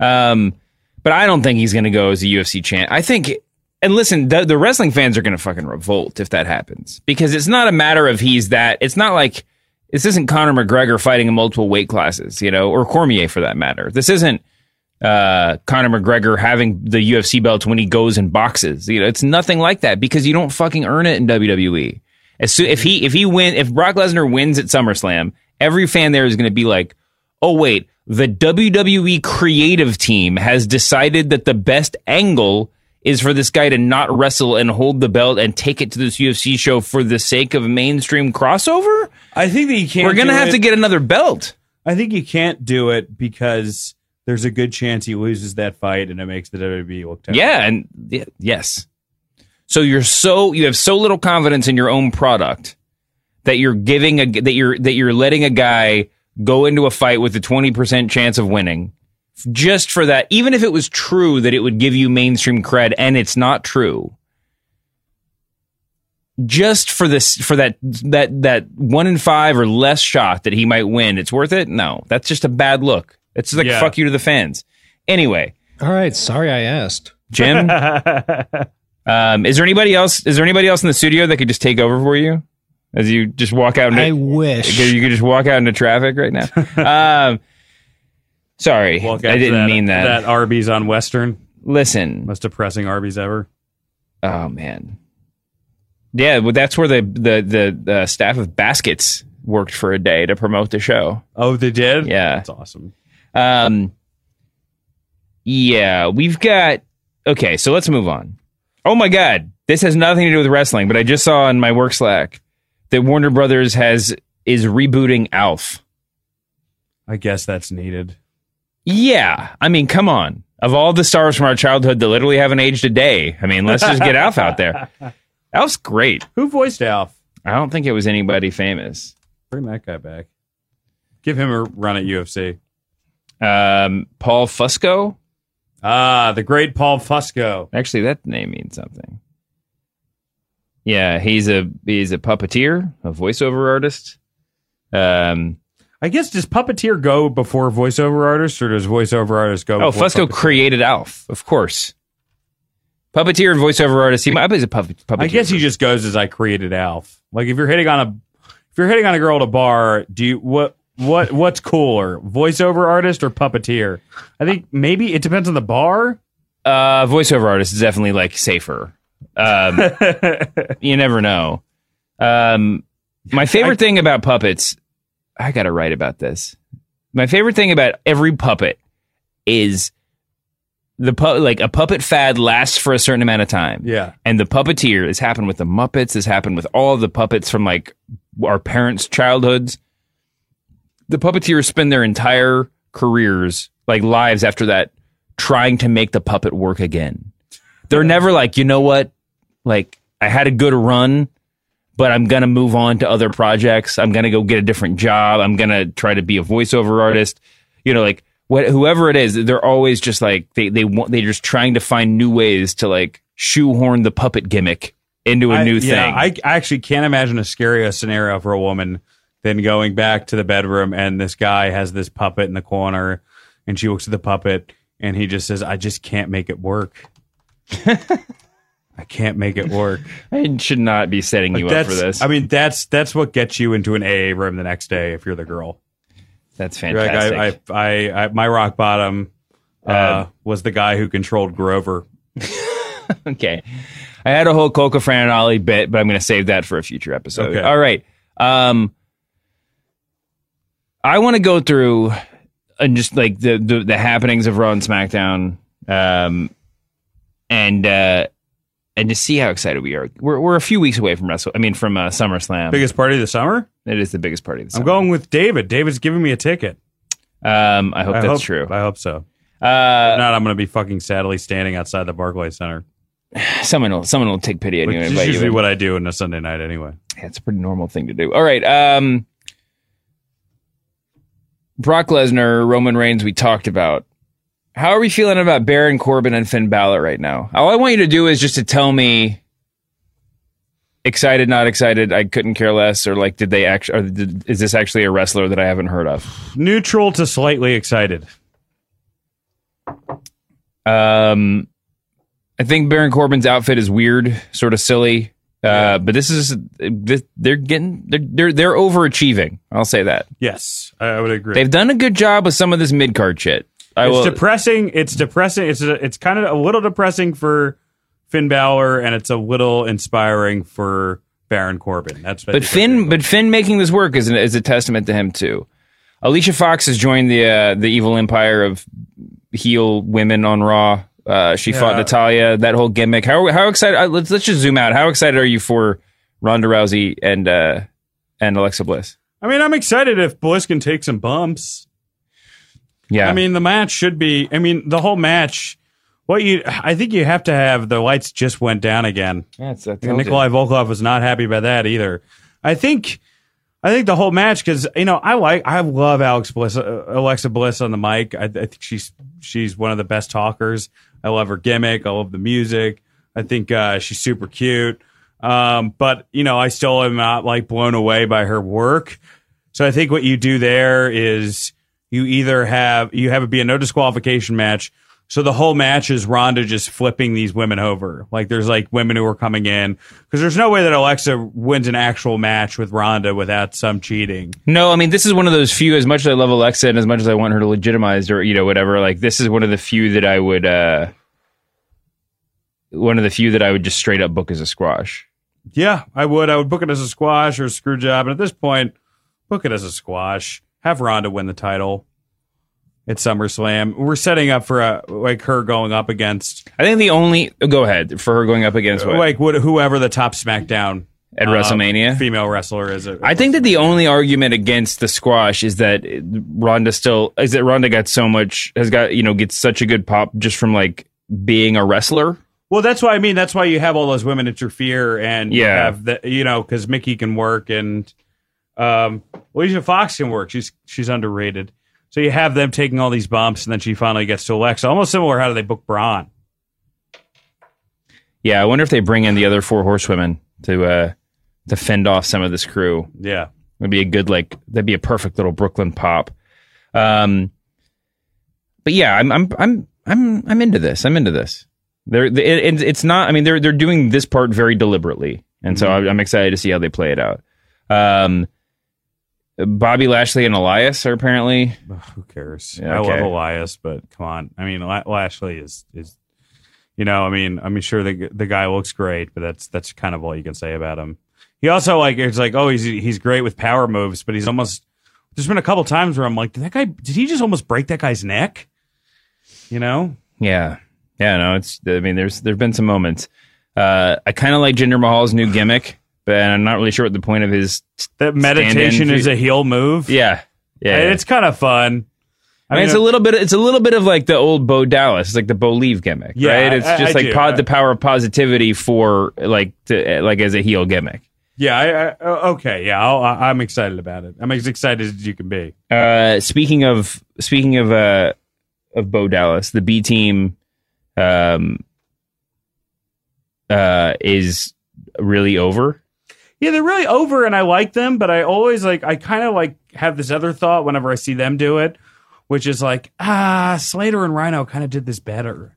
Um, but I don't think he's going to go as a UFC champ. I think, and listen, the, the wrestling fans are going to fucking revolt if that happens because it's not a matter of he's that. It's not like this isn't Conor McGregor fighting in multiple weight classes, you know, or Cormier for that matter. This isn't uh, Conor McGregor having the UFC belts when he goes and boxes. You know, it's nothing like that because you don't fucking earn it in WWE. As soon, if he if he win if Brock Lesnar wins at SummerSlam, every fan there is going to be like, "Oh wait, the WWE creative team has decided that the best angle is for this guy to not wrestle and hold the belt and take it to this UFC show for the sake of mainstream crossover." I think that you can't. We're going to have it- to get another belt. I think you can't do it because there's a good chance he loses that fight and it makes the WWE look terrible. Yeah, and yeah, yes. So you're so you have so little confidence in your own product that you're giving a that you're that you're letting a guy go into a fight with a 20% chance of winning just for that even if it was true that it would give you mainstream cred and it's not true just for this for that that that 1 in 5 or less shot that he might win it's worth it no that's just a bad look it's like Yeah. fuck you to the fans anyway All right, sorry I asked. Jim, um, is there anybody else? Is there anybody else in the studio that could just take over for you as you just walk out? Into, I wish. you could just walk out into traffic right now. um, sorry, I didn't mean that. That Arby's on Western. Listen, most depressing Arby's ever. Oh man, yeah, well, that's where the the the uh, staff of Baskets worked for a day to promote the show. Oh, they did. Yeah, that's awesome. Um, yeah, we've got. Okay, so let's move on. Oh my God, this has nothing to do with wrestling, but I just saw in my work Slack that Warner Brothers has is rebooting Alf. I guess that's needed. Yeah, I mean, come on. Of all the stars from our childhood that literally haven't aged a day, I mean, let's just get Alf out there. Alf's great. Who voiced Alf? I don't think it was anybody famous. Bring that guy back. Give him a run at UFC. Um, Paul Fusco. Ah, the great Paul Fusco. Actually, that name means something. Yeah, he's a he's a puppeteer, a voiceover artist. Um, I guess does puppeteer go before voiceover artist, or does voiceover artist go? Before? Oh, Fusco puppeteer? created Alf, of course. Puppeteer and voiceover artist. He might be a puppet. I guess he just goes as I created Alf. Like if you're hitting on a if you're hitting on a girl at a bar, do you what what what's cooler, voiceover artist or puppeteer? I think maybe it depends on the bar. Uh, voiceover artist is definitely like safer. Um, you never know. Um, my favorite thing about puppets, I got to write about this. My favorite thing about every puppet is the pu- like a puppet fad lasts for a certain amount of time. Yeah. And the puppeteer has happened with the Muppets, has happened with all the puppets from like our parents' childhoods. The puppeteers spend their entire careers, like lives after that, trying to make the puppet work again. They're never like, you know what? Like, I had a good run, but I'm going to move on to other projects. I'm going to go get a different job. I'm going to try to be a voiceover artist. You know, like, what, whoever it is, they're always just like, they, they want, they're just trying to find new ways to like shoehorn the puppet gimmick into a I- new yeah, thing. I, I actually can't imagine a scarier scenario for a woman than going back to the bedroom and this guy has this puppet in the corner and she looks at the puppet and he just says, I just can't make it work. I can't make it work. I should not be setting you up for this. I mean, that's that's what gets you into an AA room the next day if you're the girl. That's You're like, fantastic. I, I, I, I, my rock bottom uh, was the guy who controlled Grover. okay. I had a whole Kukla Fran and Ollie bit, but I'm going to save that for a future episode. Okay. All right. Um, I want to go through and just like the, the the happenings of Raw and SmackDown, um, and uh, and to see how excited we are. We're we're a few weeks away from Wrestle. I mean, from uh, SummerSlam. Biggest party of the summer? It is the biggest party of the summer. I'm going with David. David's giving me a ticket. Um, I hope that's hope, true. I hope so. Uh, if not, I'm going to be fucking sadly standing outside the Barclays Center. someone will someone will take pity on you. and is invite you usually what I do on a Sunday night anyway. Yeah, it's a pretty normal thing to do. All right. Um, Brock Lesnar, Roman Reigns, we talked about. How are we feeling about Baron Corbin and Finn Balor right now? All I want you to do is just to tell me excited, not excited, I couldn't care less, or like, did they actually, or did, is this actually a wrestler that I haven't heard of? Neutral to slightly excited. Um, I think Baron Corbin's outfit is weird, sort of silly. Uh, but this is this, they're getting they're, they're they're overachieving. I'll say that. Yes, I would agree. They've done a good job with some of this mid card shit. I it's will, depressing. It's depressing. It's a, it's kind of a little depressing for Finn Balor, and it's a little inspiring for Baron Corbin. That's but Finn, but Finn making this work is, an, is a testament to him too. Alicia Fox has joined the uh, the evil empire of heel women on Raw. Uh, she fought Yeah. Natalya. That whole gimmick. How how excited? Uh, let's let's just zoom out. How excited are you for Ronda Rousey and uh, and Alexa Bliss? I mean, I'm excited if Bliss can take some bumps. Yeah, I mean, the match should be. I mean, the whole match. What you? I think you have to have the lights just went down again. Yeah, it's, I And told you. Nikolai Volkoff was not happy about that either. I think, I think the whole match because you know I like I love Alex Bliss, uh, Alexa Bliss on the mic. I, I think she's she's one of the best talkers. I love her gimmick. I love the music. I think uh, she's super cute. Um, but you know, I still am not like blown away by her work. So I think what you do there is you either have you have it be a no disqualification match. So the whole match is Ronda just flipping these women over. Like there's like women who are coming in because there's no way that Alexa wins an actual match with Ronda without some cheating. No, I mean this is one of those few. As much as I love Alexa and as much as I want her to legitimize or you know whatever, like this is one of the few that I would. uh One of the few that I would just straight up book as a squash. Yeah, I would. I would book it as a squash or a screw job. And at this point, book it as a squash. Have Ronda win the title at SummerSlam. We're setting up for a like her going up against I think the only go ahead for her going up against what like what, whoever the top SmackDown at uh, WrestleMania. female wrestler is. At I think that the only argument against the squash is that Ronda still is that Ronda got so much has got you know gets such a good pop just from like being a wrestler. Well, that's why I mean. That's why you have all those women interfere, and yeah, you have the you know because Mickie can work and um, Alicia Fox can work. She's she's underrated. So you have them taking all these bumps, and then she finally gets to Alexa. Almost similar. How do they book Braun? Yeah, I wonder if they bring in the other four horsewomen to uh to fend off some of this crew. Yeah, would be a good like that'd be a perfect little Brooklyn pop. Um, but yeah, I'm I'm I'm I'm I'm into this. I'm into this. They're it, it- it's not. I mean, they're they're doing this part very deliberately, and so I'm I'm excited to see how they play it out. Um, Bobby Lashley and Elias are apparently. Who cares? Yeah, I love. Elias, but come on. I mean, La- Lashley is is, you know, I mean, I mean, sure the the guy looks great, but that's that's kind of all you can say about him. He also like it's like oh he's he's great with power moves, but he's almost. There's been a couple times where I'm like, did that guy? Did he just almost break that guy's neck? You know? Yeah, yeah. No, it's. I mean, there's there've been some moments. Uh, I kind of like Jinder Mahal's new gimmick, but I'm not really sure what the point of his. That meditation is a heel move. Yeah, yeah. And it's kind of fun. I mean, it's a little bit. It's a little bit of like the old Bo Dallas. It's like the Bolieve gimmick, Yeah, right? It's I- just I like pod the power of positivity for like to, like as a heel gimmick. Yeah. I, I, oh, okay. Yeah. I'll, I- I'm excited about it. I'm as excited as you can be. Uh, speaking of speaking of uh of Bo Dallas, the B team, um, uh, is really over. Yeah, they're really over, and I like them, but I always like I kind of like have this other thought whenever I see them do it, which is like ah, Slater and Rhyno kind of did this better.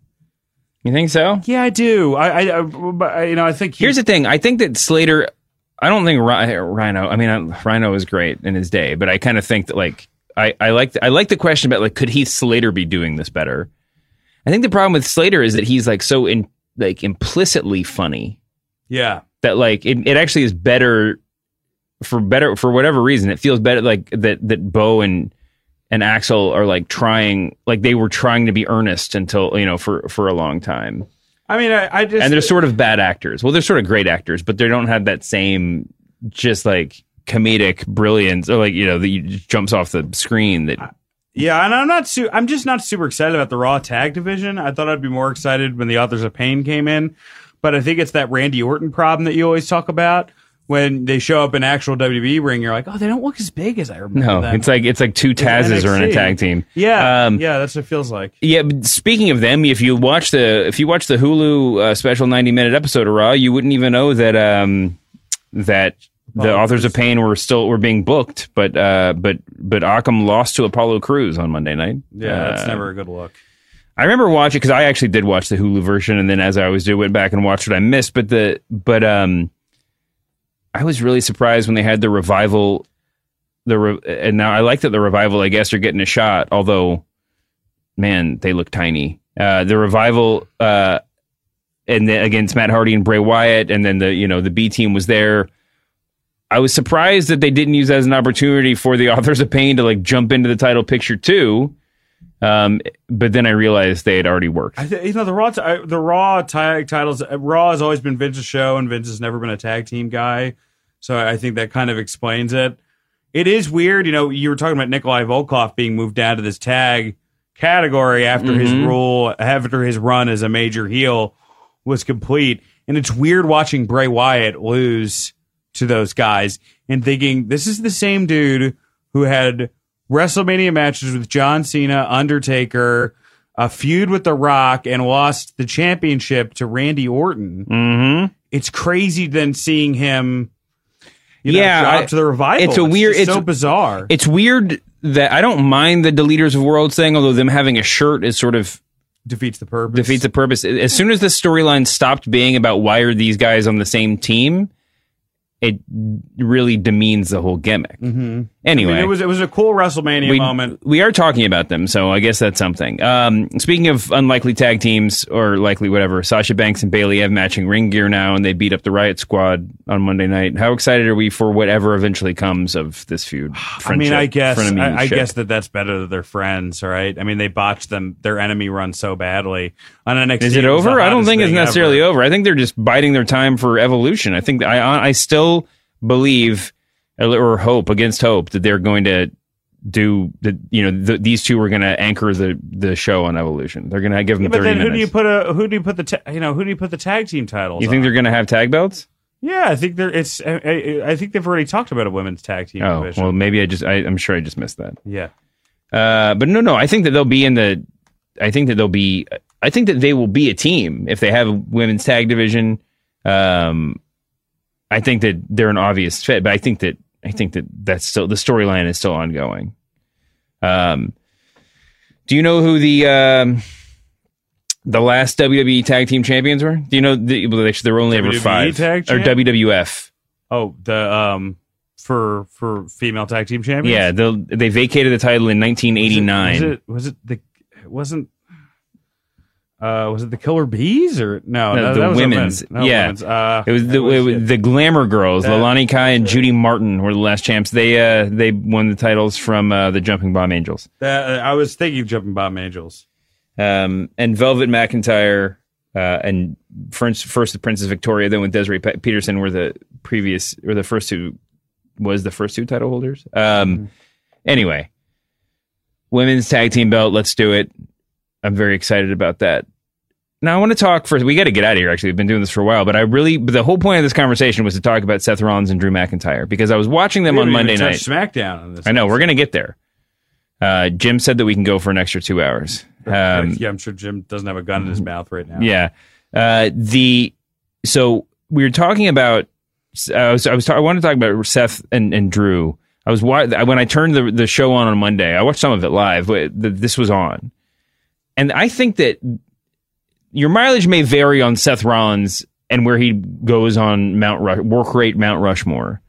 You think so? Yeah, I do. I, I, I you know, I think he- Here's the thing. I think that Slater. I don't think Rhyno. I mean, uh, Rhyno was great in his day, but I kind of think that like I I like the, I like the question about like could Heath Slater be doing this better? I think the problem with Slater is that he's like so in like implicitly funny yeah, that like it, it actually is better for better for whatever reason. It feels better like that that Bo and and Axel are like trying like they were trying to be earnest until you know for for a long time. I mean, I, I just and they're sort of bad actors. Well, they're sort of great actors, but they don't have that same just like comedic brilliance or like you know that you- just jumps off the screen that Yeah, and I'm not. Su- I'm just not super excited about the Raw tag division. I thought I'd be more excited when the Authors of Pain came in, but I think it's that Randy Orton problem that you always talk about when they show up in actual WWE ring. You're like, oh, they don't look as big as I remember. no, them. it's like it's like two in Tazes are in a tag team. Yeah, Um, yeah, that's what it feels like. Yeah, speaking of them, if you watch the if you watch the Hulu uh, special ninety minute episode of Raw, you wouldn't even know that um that the Apollo authors of pain were still were being booked, but uh but but Akam lost to Apollo Crews on Monday night. Yeah, that's Uh, never a good look. I remember watching because I actually did watch the Hulu version, and then as I always do, went back and watched what I missed. But the but um, I was really surprised when they had the revival. The re- and now I like that the revival, I guess, are getting a shot. Although, man, they look tiny. Uh, the revival, uh, and then against Matt Hardy and Bray Wyatt, and then the you know the B team was there. I was surprised that they didn't use that as an opportunity for the authors of pain to like jump into the title picture too. Um, but then I realized they had already worked. I th- you know the Raw, t- I- the Raw tag titles. uh, Raw has always been Vince's show, and Vince has never been a tag team guy. So I think that kind of explains it. It is weird, you know. You were talking about Nikolai Volkoff being moved down to this tag category after his Mhm. rule, after his run as a major heel was complete, and it's weird watching Bray Wyatt lose to those guys and thinking this is the same dude who had WrestleMania matches with John Cena, Undertaker, a feud with The Rock, and lost the championship to Randy Orton. Mm-hmm. It's crazy then seeing him, you know, Yeah, I- to the revival. it's a weird- just it's- so bizarre. It's weird that I don't mind the Deleters of Worlds thing, although them having a shirt is sort of defeats the purpose. defeats the purpose. As soon as the storyline stopped being about why are these guys on the same team, it really demeans the whole gimmick. Mm-hmm. Anyway, I mean, it was it was a cool WrestleMania we, moment. we are talking about them, so I guess that's something. Um, speaking of unlikely tag teams or likely whatever, Sasha Banks and Bayley have matching ring gear now, and they beat up the Riot Squad on Monday night. How excited are we for whatever eventually comes of this feud? I mean, I guess I, I guess that that's better that they're friends, right? I mean, they botched them their enemy run so badly on NXT. Is it over? I don't think it's necessarily ever. over. I think they're just biding their time for evolution. I think I I still believe or hope against hope that they're going to do that. You know, th these two are going to anchor the the show on evolution. They're going to give them Yeah, but thirty then who minutes. do you put a who do you put the ta- you know who do you put the tag team titles? You think on? they're going to have tag belts? Yeah, I think they're. It's. I, I, I think they've already talked about a women's tag team Oh division. well, maybe I just I, I'm sure I just missed that. yeah, Uh, but no, no, I think that they'll be in the. I think that they'll be. I think that they will be a team if they have a women's tag division. Um, I think that they're an obvious fit, but I think that I think that that's still the storyline is still ongoing. Um, do you know who the um, the last WWE tag team champions were? Do you know? The, well, actually, there were only ever five tag or? WWF. Oh, the um, for for female tag team champions. Yeah, they they vacated the title in 1989. Was it, was it the it wasn't uh was it the Killer Bees or no, No, no the women's. women. No, yeah, women's. Uh, it was the was it was it. the Glamour Girls, That- Leilani Kai and Judy Martin were the last champs. They uh they won the titles from uh, the Jumping Bomb Angels. That- I was thinking Jumping Bomb Angels. Um, and Velvet McIntyre uh, and first first the Princess Victoria, then with Desiree Pe- Petersen were the previous or the first two was the first two title holders. Um, anyway, women's tag team belt. Let's do it. I'm very excited about that. Now I want to talk first. We got to get out of here. Actually, we've been doing this for a while, but I really the whole point of this conversation was to talk about Seth Rollins and Drew McIntyre because I was watching them We on Monday night. SmackDown on this. I know we're gonna get there. Uh, Jim said that we can go for an extra two hours. Um, yeah, I'm sure Jim doesn't have a gun in his mouth right now. yeah. Uh, the so we were talking about. I was I was ta- I wanted to talk about Seth and, and Drew. I was wa- when I turned the the show on on Monday. I watched some of it live, but this was on, and I think that your mileage may vary on Seth Rollins and where he goes on Mount Rush, work rate Mount Rushmore,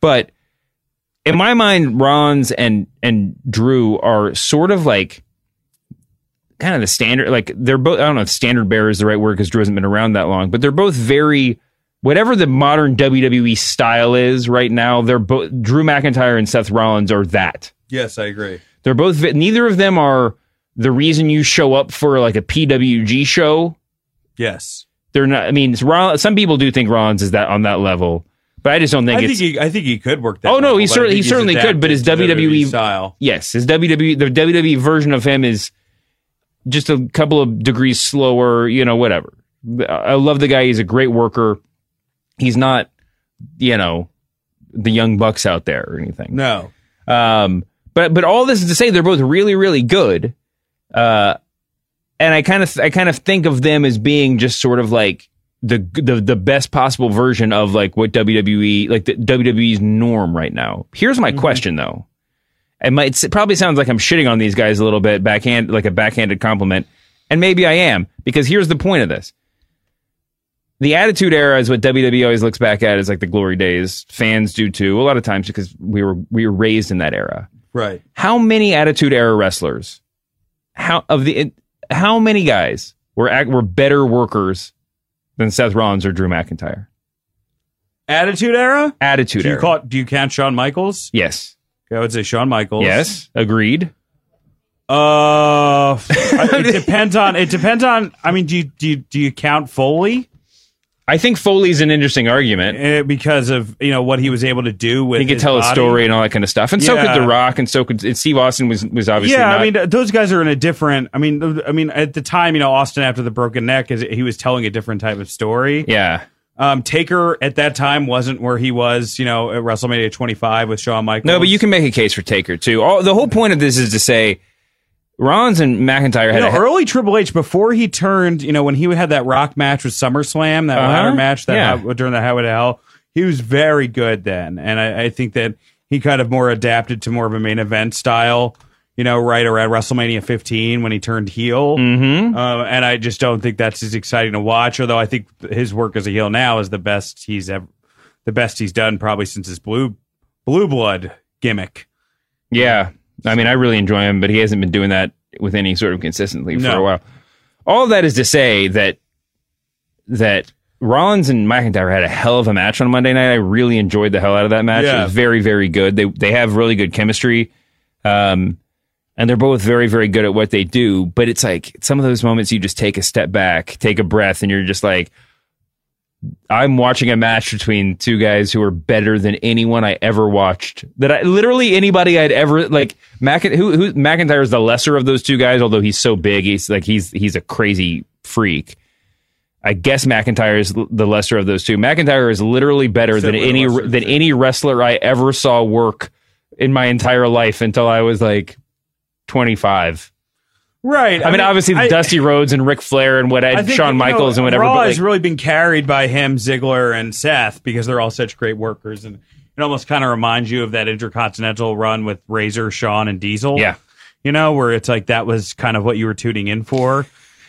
but in my mind, Rollins and and Drew are sort of like kind of the standard. Like they're both. I don't know if standard bearer is the right word because Drew hasn't been around that long, but they're both very whatever the modern WWE style is right now. They're both Drew McIntyre and Seth Rollins are that. Yes, I agree. They're both. Neither of them are the reason you show up for like a PWG show. Yes. They're not. I mean, Rollins, some people do think Rollins is that on that level, but I just don't think I it's. think he I think he could work that. Oh no, level, he certainly he certainly could, but his to WWE style. Yes, his WWE the WWE version of him is just a couple of degrees slower. You know, whatever. I love the guy. He's a great worker. He's not, you know, the young bucks out there or anything. No. Um, but but all this is to say they're both really really good. Uh, and I kind of I kind of think of them as being just sort of like the the the best possible version of like what WWE like the WWE's norm right now. Here's my question though. It might it probably sounds like I'm shitting on these guys a little bit backhand like a backhanded compliment, and maybe I am because here's the point of this. The Attitude Era is what WWE always looks back at as like the glory days. Fans do too, a lot of times because we were we were raised in that era. Right. How many Attitude Era wrestlers? How of the how many guys were were better workers than Seth Rollins or Drew McIntyre? Attitude era. Attitude Do you Era. call Do you count Shawn Michaels? yes. I would say Shawn Michaels. Yes. Agreed. Uh, it depends on. It depends on. I mean, do you do you, do you count Foley? I think Foley's an interesting argument. Eh, because of you know what he was able to do with. He could his tell a story and all that kind of stuff, and so could The Rock, and so could and Steve Austin was was obviously yeah, not- I mean, those guys are in a different. I mean, I mean, at the time, you know, Austin after the broken neck, is he was telling a different type of story. yeah. Um, Taker at that time wasn't where he was, you know, at WrestleMania 25 with Shawn Michaels. No, but you can make a case for Taker too. All the whole point of this is to say Rollins and McIntyre You had know, a, early Triple H before he turned, you know, when he had that Rock match with SummerSlam, that Uh-huh. ladder match, that Yeah. during the How to Hell, he was very good then, and I, I think that he kind of more adapted to more of a main event style. You know, right around WrestleMania 15 when he turned heel, Mhm. uh, and I just don't think that's as exciting to watch. Although I think his work as a heel now is the best he's ever, the best he's done probably since his blue blue blood gimmick. Yeah. I mean, I really enjoy him, but he hasn't been doing that with any sort of consistency for No. a while. All that is to say that that Rollins and McIntyre had a hell of a match on Monday night. I really enjoyed the hell out of that match. It was very, very good. They they have really good chemistry. Um and they're both very, very good at what they do. But it's like some of those moments you just take a step back, take a breath, and you're just like, I'm watching a match between two guys who are better than anyone I ever watched. That I literally anybody I'd ever like. Mac, who, who McIntyre is the lesser of those two guys, although he's so big. He's like he's he's a crazy freak. I guess McIntyre is the lesser of those two. McIntyre is literally better than any than any wrestler I ever saw work in my entire life until I was like 25. Right. I, mean, obviously I- Dusty Rhodes and Ric Flair and what I think, Shawn you know, Michaels and whatever. Raw but, has really been carried by him, Ziggler, and Seth because they're all such great workers, and it almost kind of reminds you of that Intercontinental run with Razor, Shawn, and Diesel. Yeah. you know, where it's like that was kind of what you were tuning in for.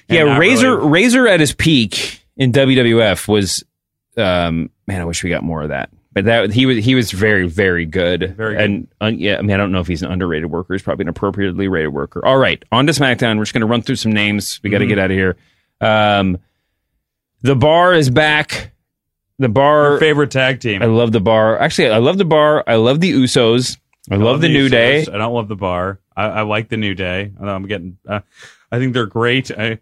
yeah, Razor really- Razor at his peak in WWF was um man, I wish we got more of that But that he was he was very very good. Very good. And uh, yeah, I mean I don't know if he's an underrated worker. He's probably an appropriately rated worker. All right, on to SmackDown. We're just going to run through some names. We got to Mhm. get out of here. Um, the bar is back. The bar Your favorite tag team. I love the bar. Actually, I love the bar. I love the Usos. I, love, the, New Usos. Day. I don't love the bar. I, I like the New Day. I I'm getting. Uh, I think they're great. I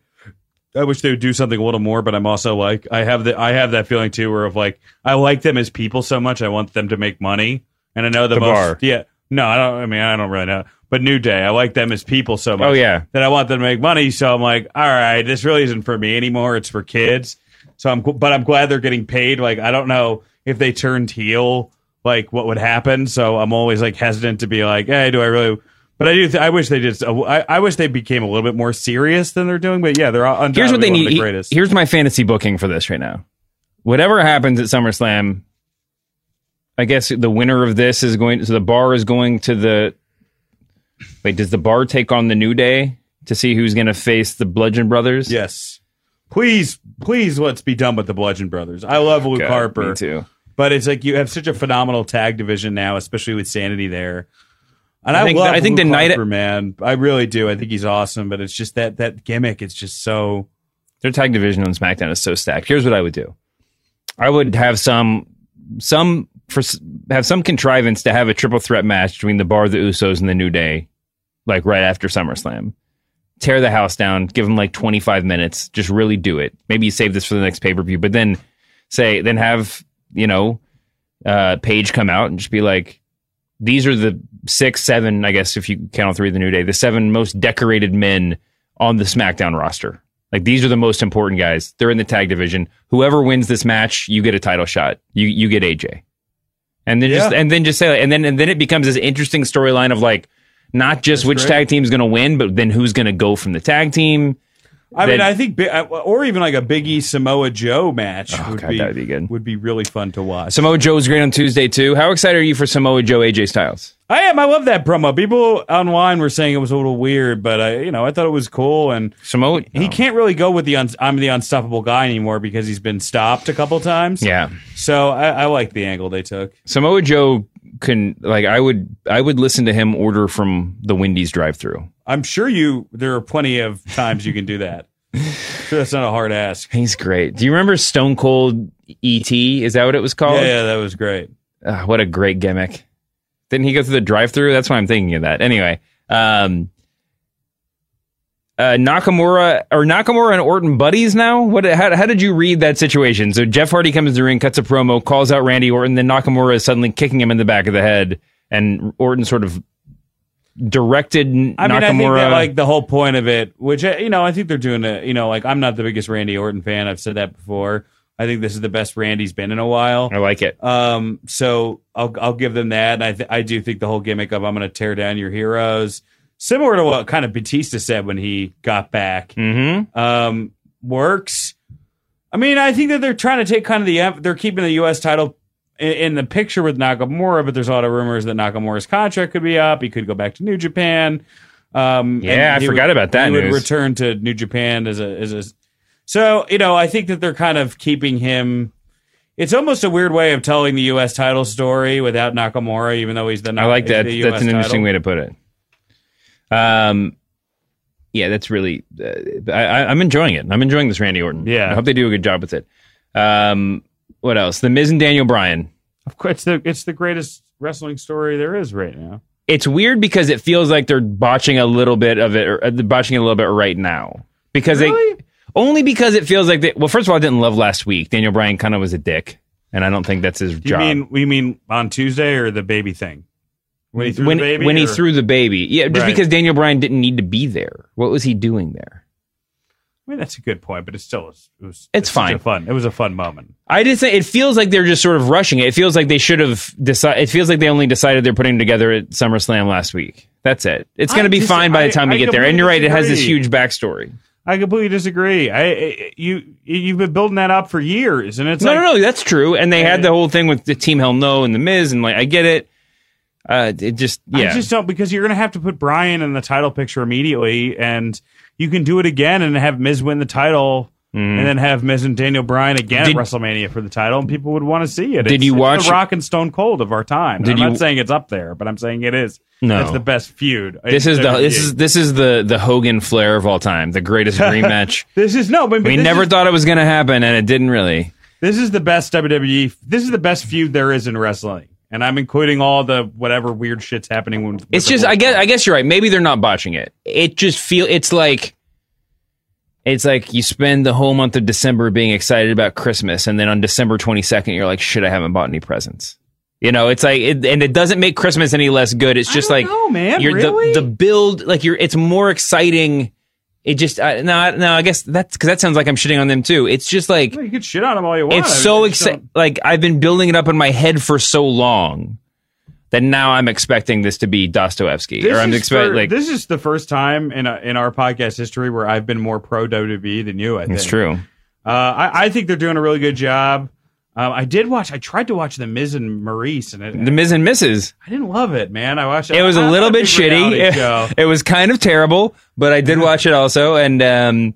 I wish they would do something a little more, but I'm also like I have the I have that feeling too, where of like I like them as people so much. I want them to make money, and I know the, The most. bar. Yeah, no, I don't. I mean, I don't really know. But New Day, I like them as people so much. Oh, yeah. that I want them to make money. So I'm like, all right, this really isn't for me anymore. It's for kids. So I'm, but I'm glad they're getting paid. Like I don't know if they turned heel, like what would happen. So I'm always like hesitant to be like, hey, do I really? But I do. Th- I wish they just. Uh, I, I wish they became a little bit more serious than they're doing. But yeah, they're all Here's what they need. The greatest. Here's my fantasy booking for this right now. Whatever happens at SummerSlam, I guess the winner of this is going. So the bar is going to the. Wait, does the bar take on the New Day to see who's going to face the Bludgeon Brothers? yes, please, please, let's be done with the Bludgeon Brothers. I love Luke God, Harper me too. But it's like you have such a phenomenal tag division now, especially with Sanity there. And I I, think- love I think the night- Harper, man. I really do. I think he's awesome. But it's just that that gimmick. It's just so. Their tag division on SmackDown is so stacked. Here's what I would do. I would have some some for have some contrivance to have a triple threat match between the Bar, the Usos, and the New Day, like right after SummerSlam. Tear the house down. Give them like 25 minutes. Just really do it. Maybe you save this for the next pay per view, but then say then have you know uh Paige come out and just be like, these are the six, seven, I guess if you count all three of the New Day, the seven most decorated men on the SmackDown roster. Like these are the most important guys. They're in the tag division. Whoever wins this match, you get a title shot. You you get AJ. And then just and then just say and then and then it becomes this interesting storyline of like not just which great. tag team's going to win, but then who's going to go from the tag team. I mean, I think, uh, or even like a Biggie Samoa Joe match Oh, would God, be be good. Would be really fun to watch. Samoa Joe was great on Tuesday too. How excited are you for Samoa Joe AJ Styles? I am. I love that promo. People online were saying it was a little weird, but I, you know, I thought it was cool. And Samoa he can't really go with the un- I'm the unstoppable guy anymore because he's been stopped a couple times. Yeah. So I, I like the angle they took. Samoa Joe can like I would I would listen to him order from the Wendy's drive-through. I'm sure you. There are plenty of times you can do that. Sure, that's not a hard ask. He's great. Do you remember Stone Cold ET? Is that what it was called? Yeah, yeah, that was great. Ah, what a great gimmick. Didn't he go through the drive-through? That's why I'm thinking of that. Anyway, um, uh, Nakamura or Nakamura and Orton buddies now. What? How, how did you read that situation? So Jeff Hardy comes to the ring, cuts a promo, calls out Randy Orton, then Nakamura is suddenly kicking him in the back of the head, and Orton sort of directed I mean, Nakamura. I think that like the whole point of it, which uh, you know, I think they're doing it. You know, like I'm not the biggest Randy Orton fan. I've said that before. I think this is the best Randy's been in a while. I like it. Um, so I'll I'll give them that. And I th- I do think the whole gimmick of I'm going to tear down your heroes, similar to what kind of Batista said when he got back, Mm-hmm. um, works. I mean, I think that they're trying to take kind of the they're keeping the U.S. title in, the picture with Nakamura, but there's a lot of rumors that Nakamura's contract could be up. He could go back to New Japan. Um, Yeah, I forgot would- about that He would return to New Japan as a as a. So you know, I think that they're kind of keeping him. It's almost a weird way of telling the U.S. title story without Nakamura, even though he's the. I like that. That's an interesting title. way to put it. Um, yeah, that's really. Uh, I, I- I'm enjoying it. I'm enjoying this Randy Orton. Yeah. I hope they do a good job with it. Um, what else? The Miz and Daniel Bryan. Of course, it's the it's the greatest wrestling story there is right now. It's weird because it feels like they're botching a little bit of it, or uh, botching a little bit right now because they only because it feels like they. Well, first of all, I didn't love last week. Daniel Bryan kind of was a dick, and I don't think that's his you job. mean we mean on Tuesday or the baby thing? When he threw when, the baby, when he threw the baby, yeah, just Right. because Daniel Bryan didn't need to be there. What was he doing there? I mean, that's a good point, but it still was. It was It's such fine. fun. It was a fun moment. I just say it feels like they're just sort of rushing it. It feels like they should have decided. It feels like they only decided they're putting together at SummerSlam last week. That's it. It's going to be dis- fine by the time I we get there. And you're right; it has this huge backstory. I completely disagree. I, I you you've been building that up for years, and it's no, like, no, no, that's true. And they had the whole thing with the Team Hell No and the Miz, and like I get it. Uh, it just yeah. I just don't because you're going to have to put Bryan in the title picture immediately, and you can do it again and have Miz win the title Mhm. and then have Miz and Daniel Bryan again Did- at WrestleMania for the title, and people would want to see it. Did It's- you it's watch- the Rock and Stone Cold of our time? Did I'm you- not saying it's up there, but I'm saying it is. No. it's the best feud. This is the WWE. this is this is the the Hogan Flair of all time, the greatest rematch. This is no, but but we never is- thought it was going to happen, and it didn't really. This is the best WWE. This is the best feud there is in wrestling, and I'm including all the whatever weird shit's happening. When It's just I guess I guess you're right. Maybe they're not botching it. It just feel it's like it's like you spend the whole month of December being excited about Christmas, and then on December 22nd, you're like, shit, I haven't bought any presents. You know, it's like, it, and it doesn't make Christmas any less good. It's just like, know, man, you're really? the the build, like you're, it's more exciting. It just uh, no, no. I guess that's because that sounds like I'm shitting on them too. It's just like you can shit on them all you want. it's I mean, so I exciting. Like I've been building it up in my head for so long that now I'm expecting this to be Dostoevsky, This or I'm expecting like this is the first time in a, in our podcast history where I've been more pro WWE than you. I think it's true. Uh, I, I think they're doing a really good job. Um, I did watch. I tried to watch the Miz and Maryse, and it, The Miz and Mrs. I didn't love it, man. I watched. It It was a little bit shitty. show. It, was kind of terrible, but I did watch it also, and um,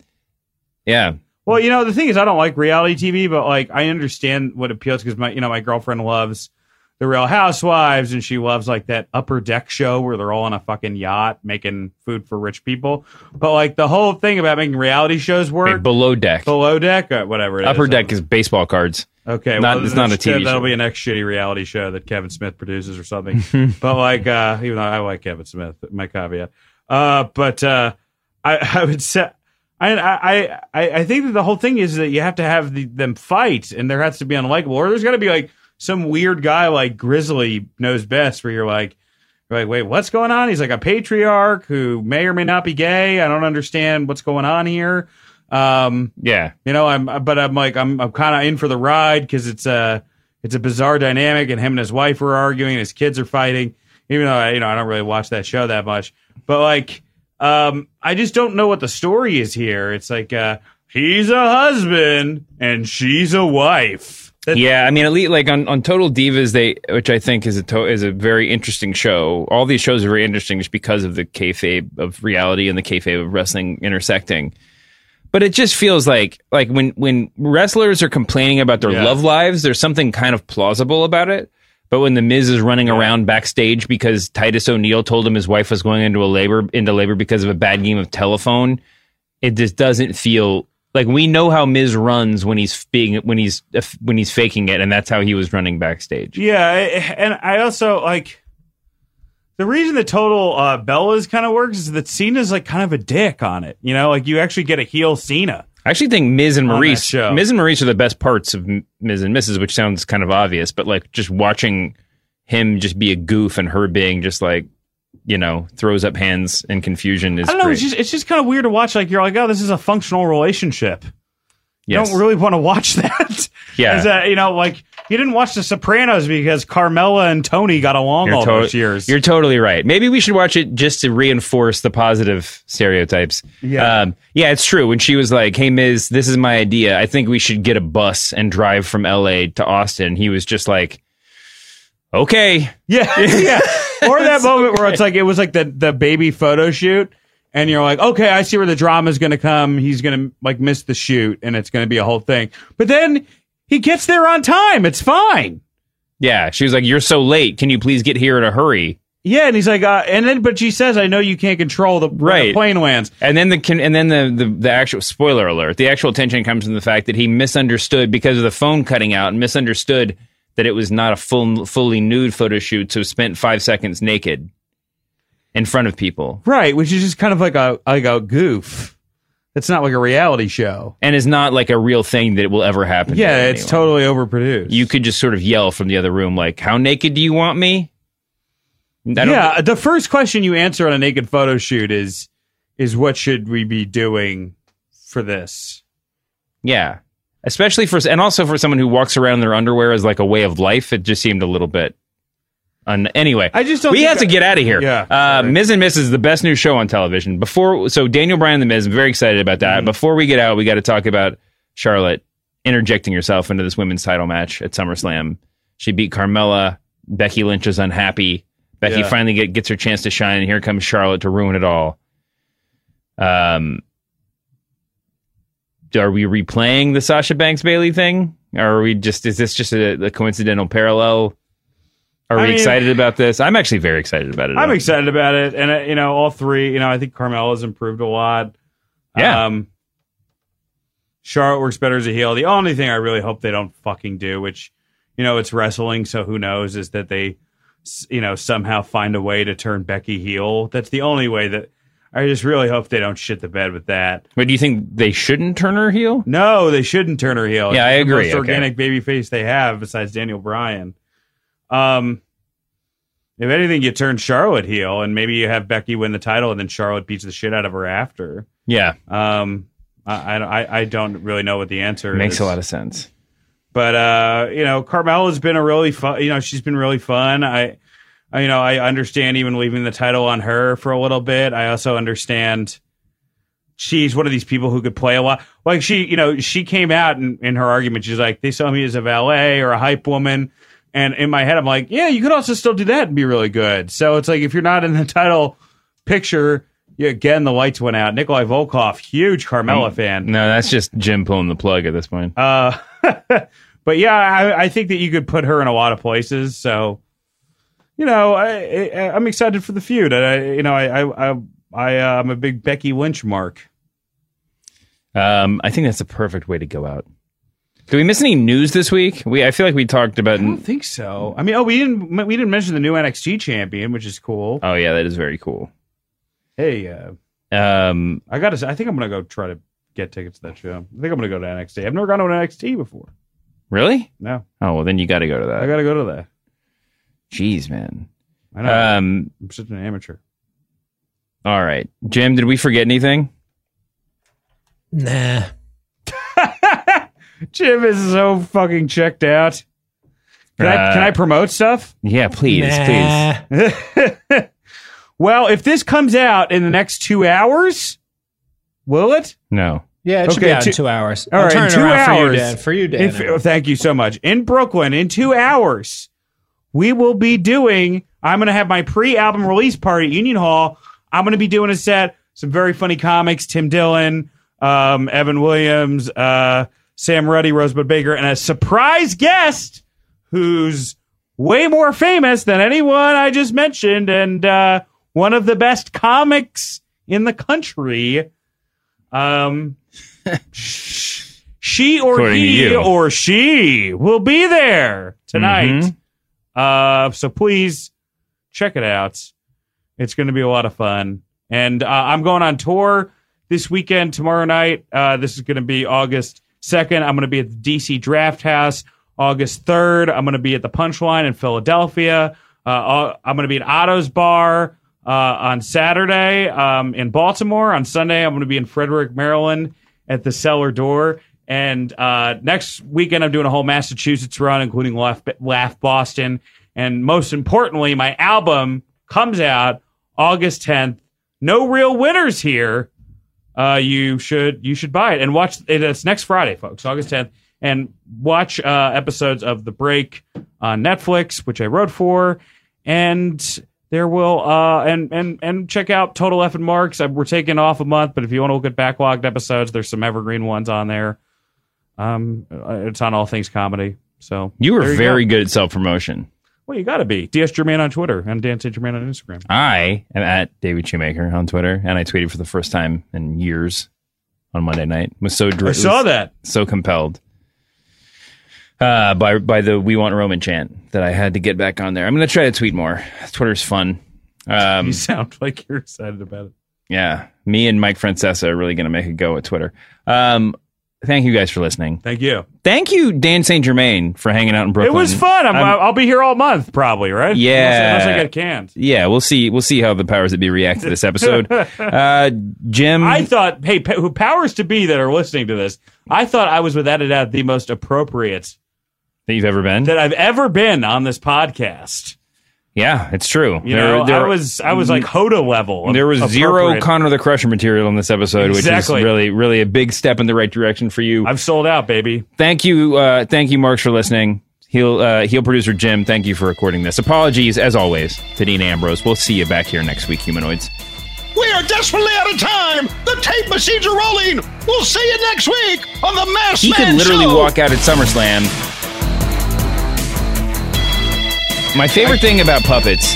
yeah, Well, you know, the thing is, I don't like reality TV, but like, I understand what appeals because my, you know, my girlfriend loves the Real Housewives, and she loves like that Upper Deck show where they're all on a fucking yacht making food for rich people. But like the whole thing about making reality shows work, Wait, below deck, below deck, uh, whatever. it upper is. deck is baseball cards. Okay, Not- well, it's not a TV That'll be a next shitty reality show that Kevin Smith produces or something. but like, uh, even though I like Kevin Smith, my caveat. Uh, but uh, I, I would say. I, I I I think that the whole thing is that you have to have the, them fight, and there has to be unlikable, or there's got to be like some weird guy like Chrisley knows best, where you're like, you're like, wait, what's going on? He's like a patriarch who may or may not be gay. I don't understand what's going on here. Um, Yeah, you know, I'm, but I'm like, I'm, I'm kind of in for the ride because it's a, it's a bizarre dynamic, and him and his wife are arguing, and his kids are fighting. Even though I, you know, I don't really watch that show that much, but like, um, I just don't know what the story is here. It's like, uh, he's a husband and she's a wife. That- yeah. I mean, at least like on, on Total Divas, they which I think is a to, is a very interesting show. All these shows are very interesting just because of the kayfabe of reality and the kayfabe of wrestling intersecting. But it just feels like like when when wrestlers are complaining about their Yeah. love lives, there's something kind of plausible about it. But when the Miz is running around backstage because Titus O'Neil told him his wife was going into a labor into labor because of a bad game of telephone, it just doesn't feel like we know how Miz runs when he's being when he's when he's faking it, and that's how he was running backstage. Yeah, and I also like the reason the total uh, Bella's kind of works is that Cena's like kind of a dick on it. You know, like you actually get a heel Cena. I actually think Miz and Maryse, show. Miz and Maryse are the best parts of Miz and Mrs., which sounds kind of obvious, but like just watching him just be a goof and her being just like, you know, throws up hands in confusion is I don't know. great. It's just it's just kind of weird to watch. Like you're like, oh, this is a functional relationship. You Yes. don't really want to watch that. Yeah. Is that, you know, like you didn't watch The Sopranos because Carmela and Tony got along You're all to- those years. You're totally right. Maybe we should watch it just to reinforce the positive stereotypes. Yeah. Um, yeah, it's true. When she was like, hey, Miz, this is my idea. I think we should get a bus and drive from LA to Austin. He was just like, okay. Yeah, yeah. Or that moment where it's like it was like the the baby photo shoot, and you're like, okay, I see where the drama is going to come. He's going to like miss the shoot, and it's going to be a whole thing. But then he gets there on time. It's fine. Yeah. She was like, you're so late. Can you please get here in a hurry? Yeah, and he's like, uh, and then but she says, I know you can't control the, when the Right. plane lands. And then the and then the, the the actual spoiler alert. The actual tension comes from the fact that he misunderstood because of the phone cutting out and misunderstood that it was not a full fully nude photo shoot, so spent five seconds naked in front of people, Right, which is just kind of like a like a goof. It's not like a reality show. and it's not like a real thing that will ever happen. to Yeah, it's totally overproduced. You could just sort of yell from the other room, like, "How naked do you want me?" Yeah, the first question you answer on a naked photo shoot is is what should we be doing for this? yeah. Especially for and also for someone who walks around in their underwear as like a way of life, it just seemed a little bit. Un- anyway, I just don't we have to get out of here. Yeah, uh, Miz and Mrs. is the best new show on television. Before, so Daniel Bryan and the Miz, I'm very excited about Mm-hmm. that. Before we get out, we got to talk about Charlotte interjecting herself into this women's title match at SummerSlam. She beat Carmella. Becky Lynch is unhappy. Becky Yeah. finally get, gets her chance to shine, and here comes Charlotte to ruin it all. Um, are we replaying the Sasha Banks Bayley thing? Or are we just is this just a, a coincidental parallel? Are I we mean- excited about this? I'm actually very excited about it. I'm excited about it, and uh, you know, all three. You know, I think Carmella's improved a lot. Yeah. Um, Charlotte works better as a heel. The only thing I really hope they don't fucking do, which you know, it's wrestling, so who knows, is that they, you know, somehow find a way to turn Becky heel. That's the only way that. I just really hope they don't shit the bed with that. But do you think they shouldn't turn her heel? No, they shouldn't turn her heel. Yeah, I agree. The most Okay. organic baby face they have besides Daniel Bryan. Um, if anything, you turn Charlotte heel, and maybe you have Becky win the title, and then Charlotte beats the shit out of her after. Yeah, Um, I, I, I don't really know what the answer makes is. Makes a lot of sense. But uh, you know, Carmella's been a really fun. You know, she's been really fun. I, I, you know, I understand even leaving the title on her for a little bit. I also understand she's one of these people who could play a lot. Like she, you know, she came out in, in her argument. She's like, they saw me as a valet or a hype woman. And in my head, I'm like, yeah, you could also still do that and be really good. So it's like if you're not in the title picture, yeah, again, the lights went out. Nikolai Volkoff, huge Carmella fan. No, that's just Jim pulling the plug at this point. Uh, but yeah, I, I think that you could put her in a lot of places. So, you know, I, I, I'm excited for the feud. I, you know, I, I, I, I uh, I'm a big Becky Lynch mark. Um, I think that's a perfect way to go out. Did we miss any news this week? We I feel like we talked about. I don't think so. I mean, oh, we didn't, we didn't mention the new NXT champion, which is cool. Oh yeah, that is very cool. Hey, uh, Um, I got to. I think I'm gonna go try to get tickets to that show. I think I'm gonna go to NXT. I've never gone to an NXT before. really? No, Oh well, then you got to go to that. I got to go to that. Jeez, man. I know. Um, I'm such an amateur. all right, Jim. Did we forget anything? Nah. Jim is so fucking checked out. Can I Uh, can I promote stuff? Yeah, please, Nah. please. Well, if this comes out in the next two hours, will it? No. Yeah, it should Okay, be out two- in two hours. All I'll right, turn in it two around for you, hours. Dan. For you, Dan. If- oh, thank you so much. In Brooklyn, in two hours, we will be doing. I'm going to have my pre-album release party at Union Hall. I'm going to be doing a set, some very funny comics, Tim Dillon, um, Evan Williams, uh, Sam Ruddy, Rosebud Baker, and a surprise guest who's way more famous than anyone I just mentioned, and uh, one of the best comics in the country. Um, she or According he or she will be there tonight. Mhm. Uh, so please check it out. It's going to be a lot of fun. And uh, I'm going on tour this weekend, tomorrow night. Uh, this is going to be August 2nd. I'm going to be at the DC Draft House. August 3rd, I'm going to be at the Punchline in Philadelphia. Uh, uh, I'm going to be at Otto's Bar uh, on Saturday um, in Baltimore. On Sunday, I'm going to be in Frederick, Maryland at the Cellar Door. And uh, next weekend, I'm doing a whole Massachusetts run, including Laugh, Laugh Boston. And most importantly, my album comes out August 10th. No real winners here. Uh, you should you should buy it and watch it. It's next Friday, folks, August 10th, and watch uh, episodes of The Break on Netflix, which I wrote for, and there will uh and and and check out Total F and Marks. We're taking off a month, but if you want to look at backlogged episodes, there's some evergreen ones on there. Um, it's on All Things Comedy. So You were there very go. good at self promotion. Well, you got to be DS Germain on Twitter and Dan St. Germain on Instagram. I am at David Shoemaker on Twitter, and I tweeted for the first time in years on Monday night. Was so dr- I saw that. so compelled uh, by by the "We Want Roman" chant that I had to get back on there. I'm going to try to tweet more. Twitter's fun. Um, You sound like you're excited about it. yeah, me and Mike Francesa are really going to make a go at Twitter. Um, thank you guys for listening. Thank you. Thank you, Dan St. Germain, for hanging out in Brooklyn. It was fun. I'm, I'm- I'll be here all month, probably, right? Yeah. Unless, I get canned. yeah, we'll see. We'll see how the powers that be react to this episode. uh, Jim, I thought, hey, powers to be that are listening to this? I thought I was without a doubt the most appropriate that you've ever been. that I've ever been on this podcast. Yeah, it's true. You There- know, there- I was I was like Hoda level. There was zero appropriate. Connor the Crusher material in this episode, Exactly. which is really, really a big step in the right direction for you. I've sold out, baby. thank you, uh, thank you, Marks, for listening. Heel, uh, heel producer Jim, thank you for recording this. Apologies, as always, to Dean Ambrose. We'll see you back here next week, humanoids. We are desperately out of time. The tape machines are rolling. We'll see you next week on the Masked He Man could literally Show. walk out at SummerSlam. My favorite thing about puppets.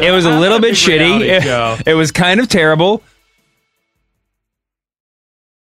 It was a little bit a big reality shitty. It, it was kind of terrible.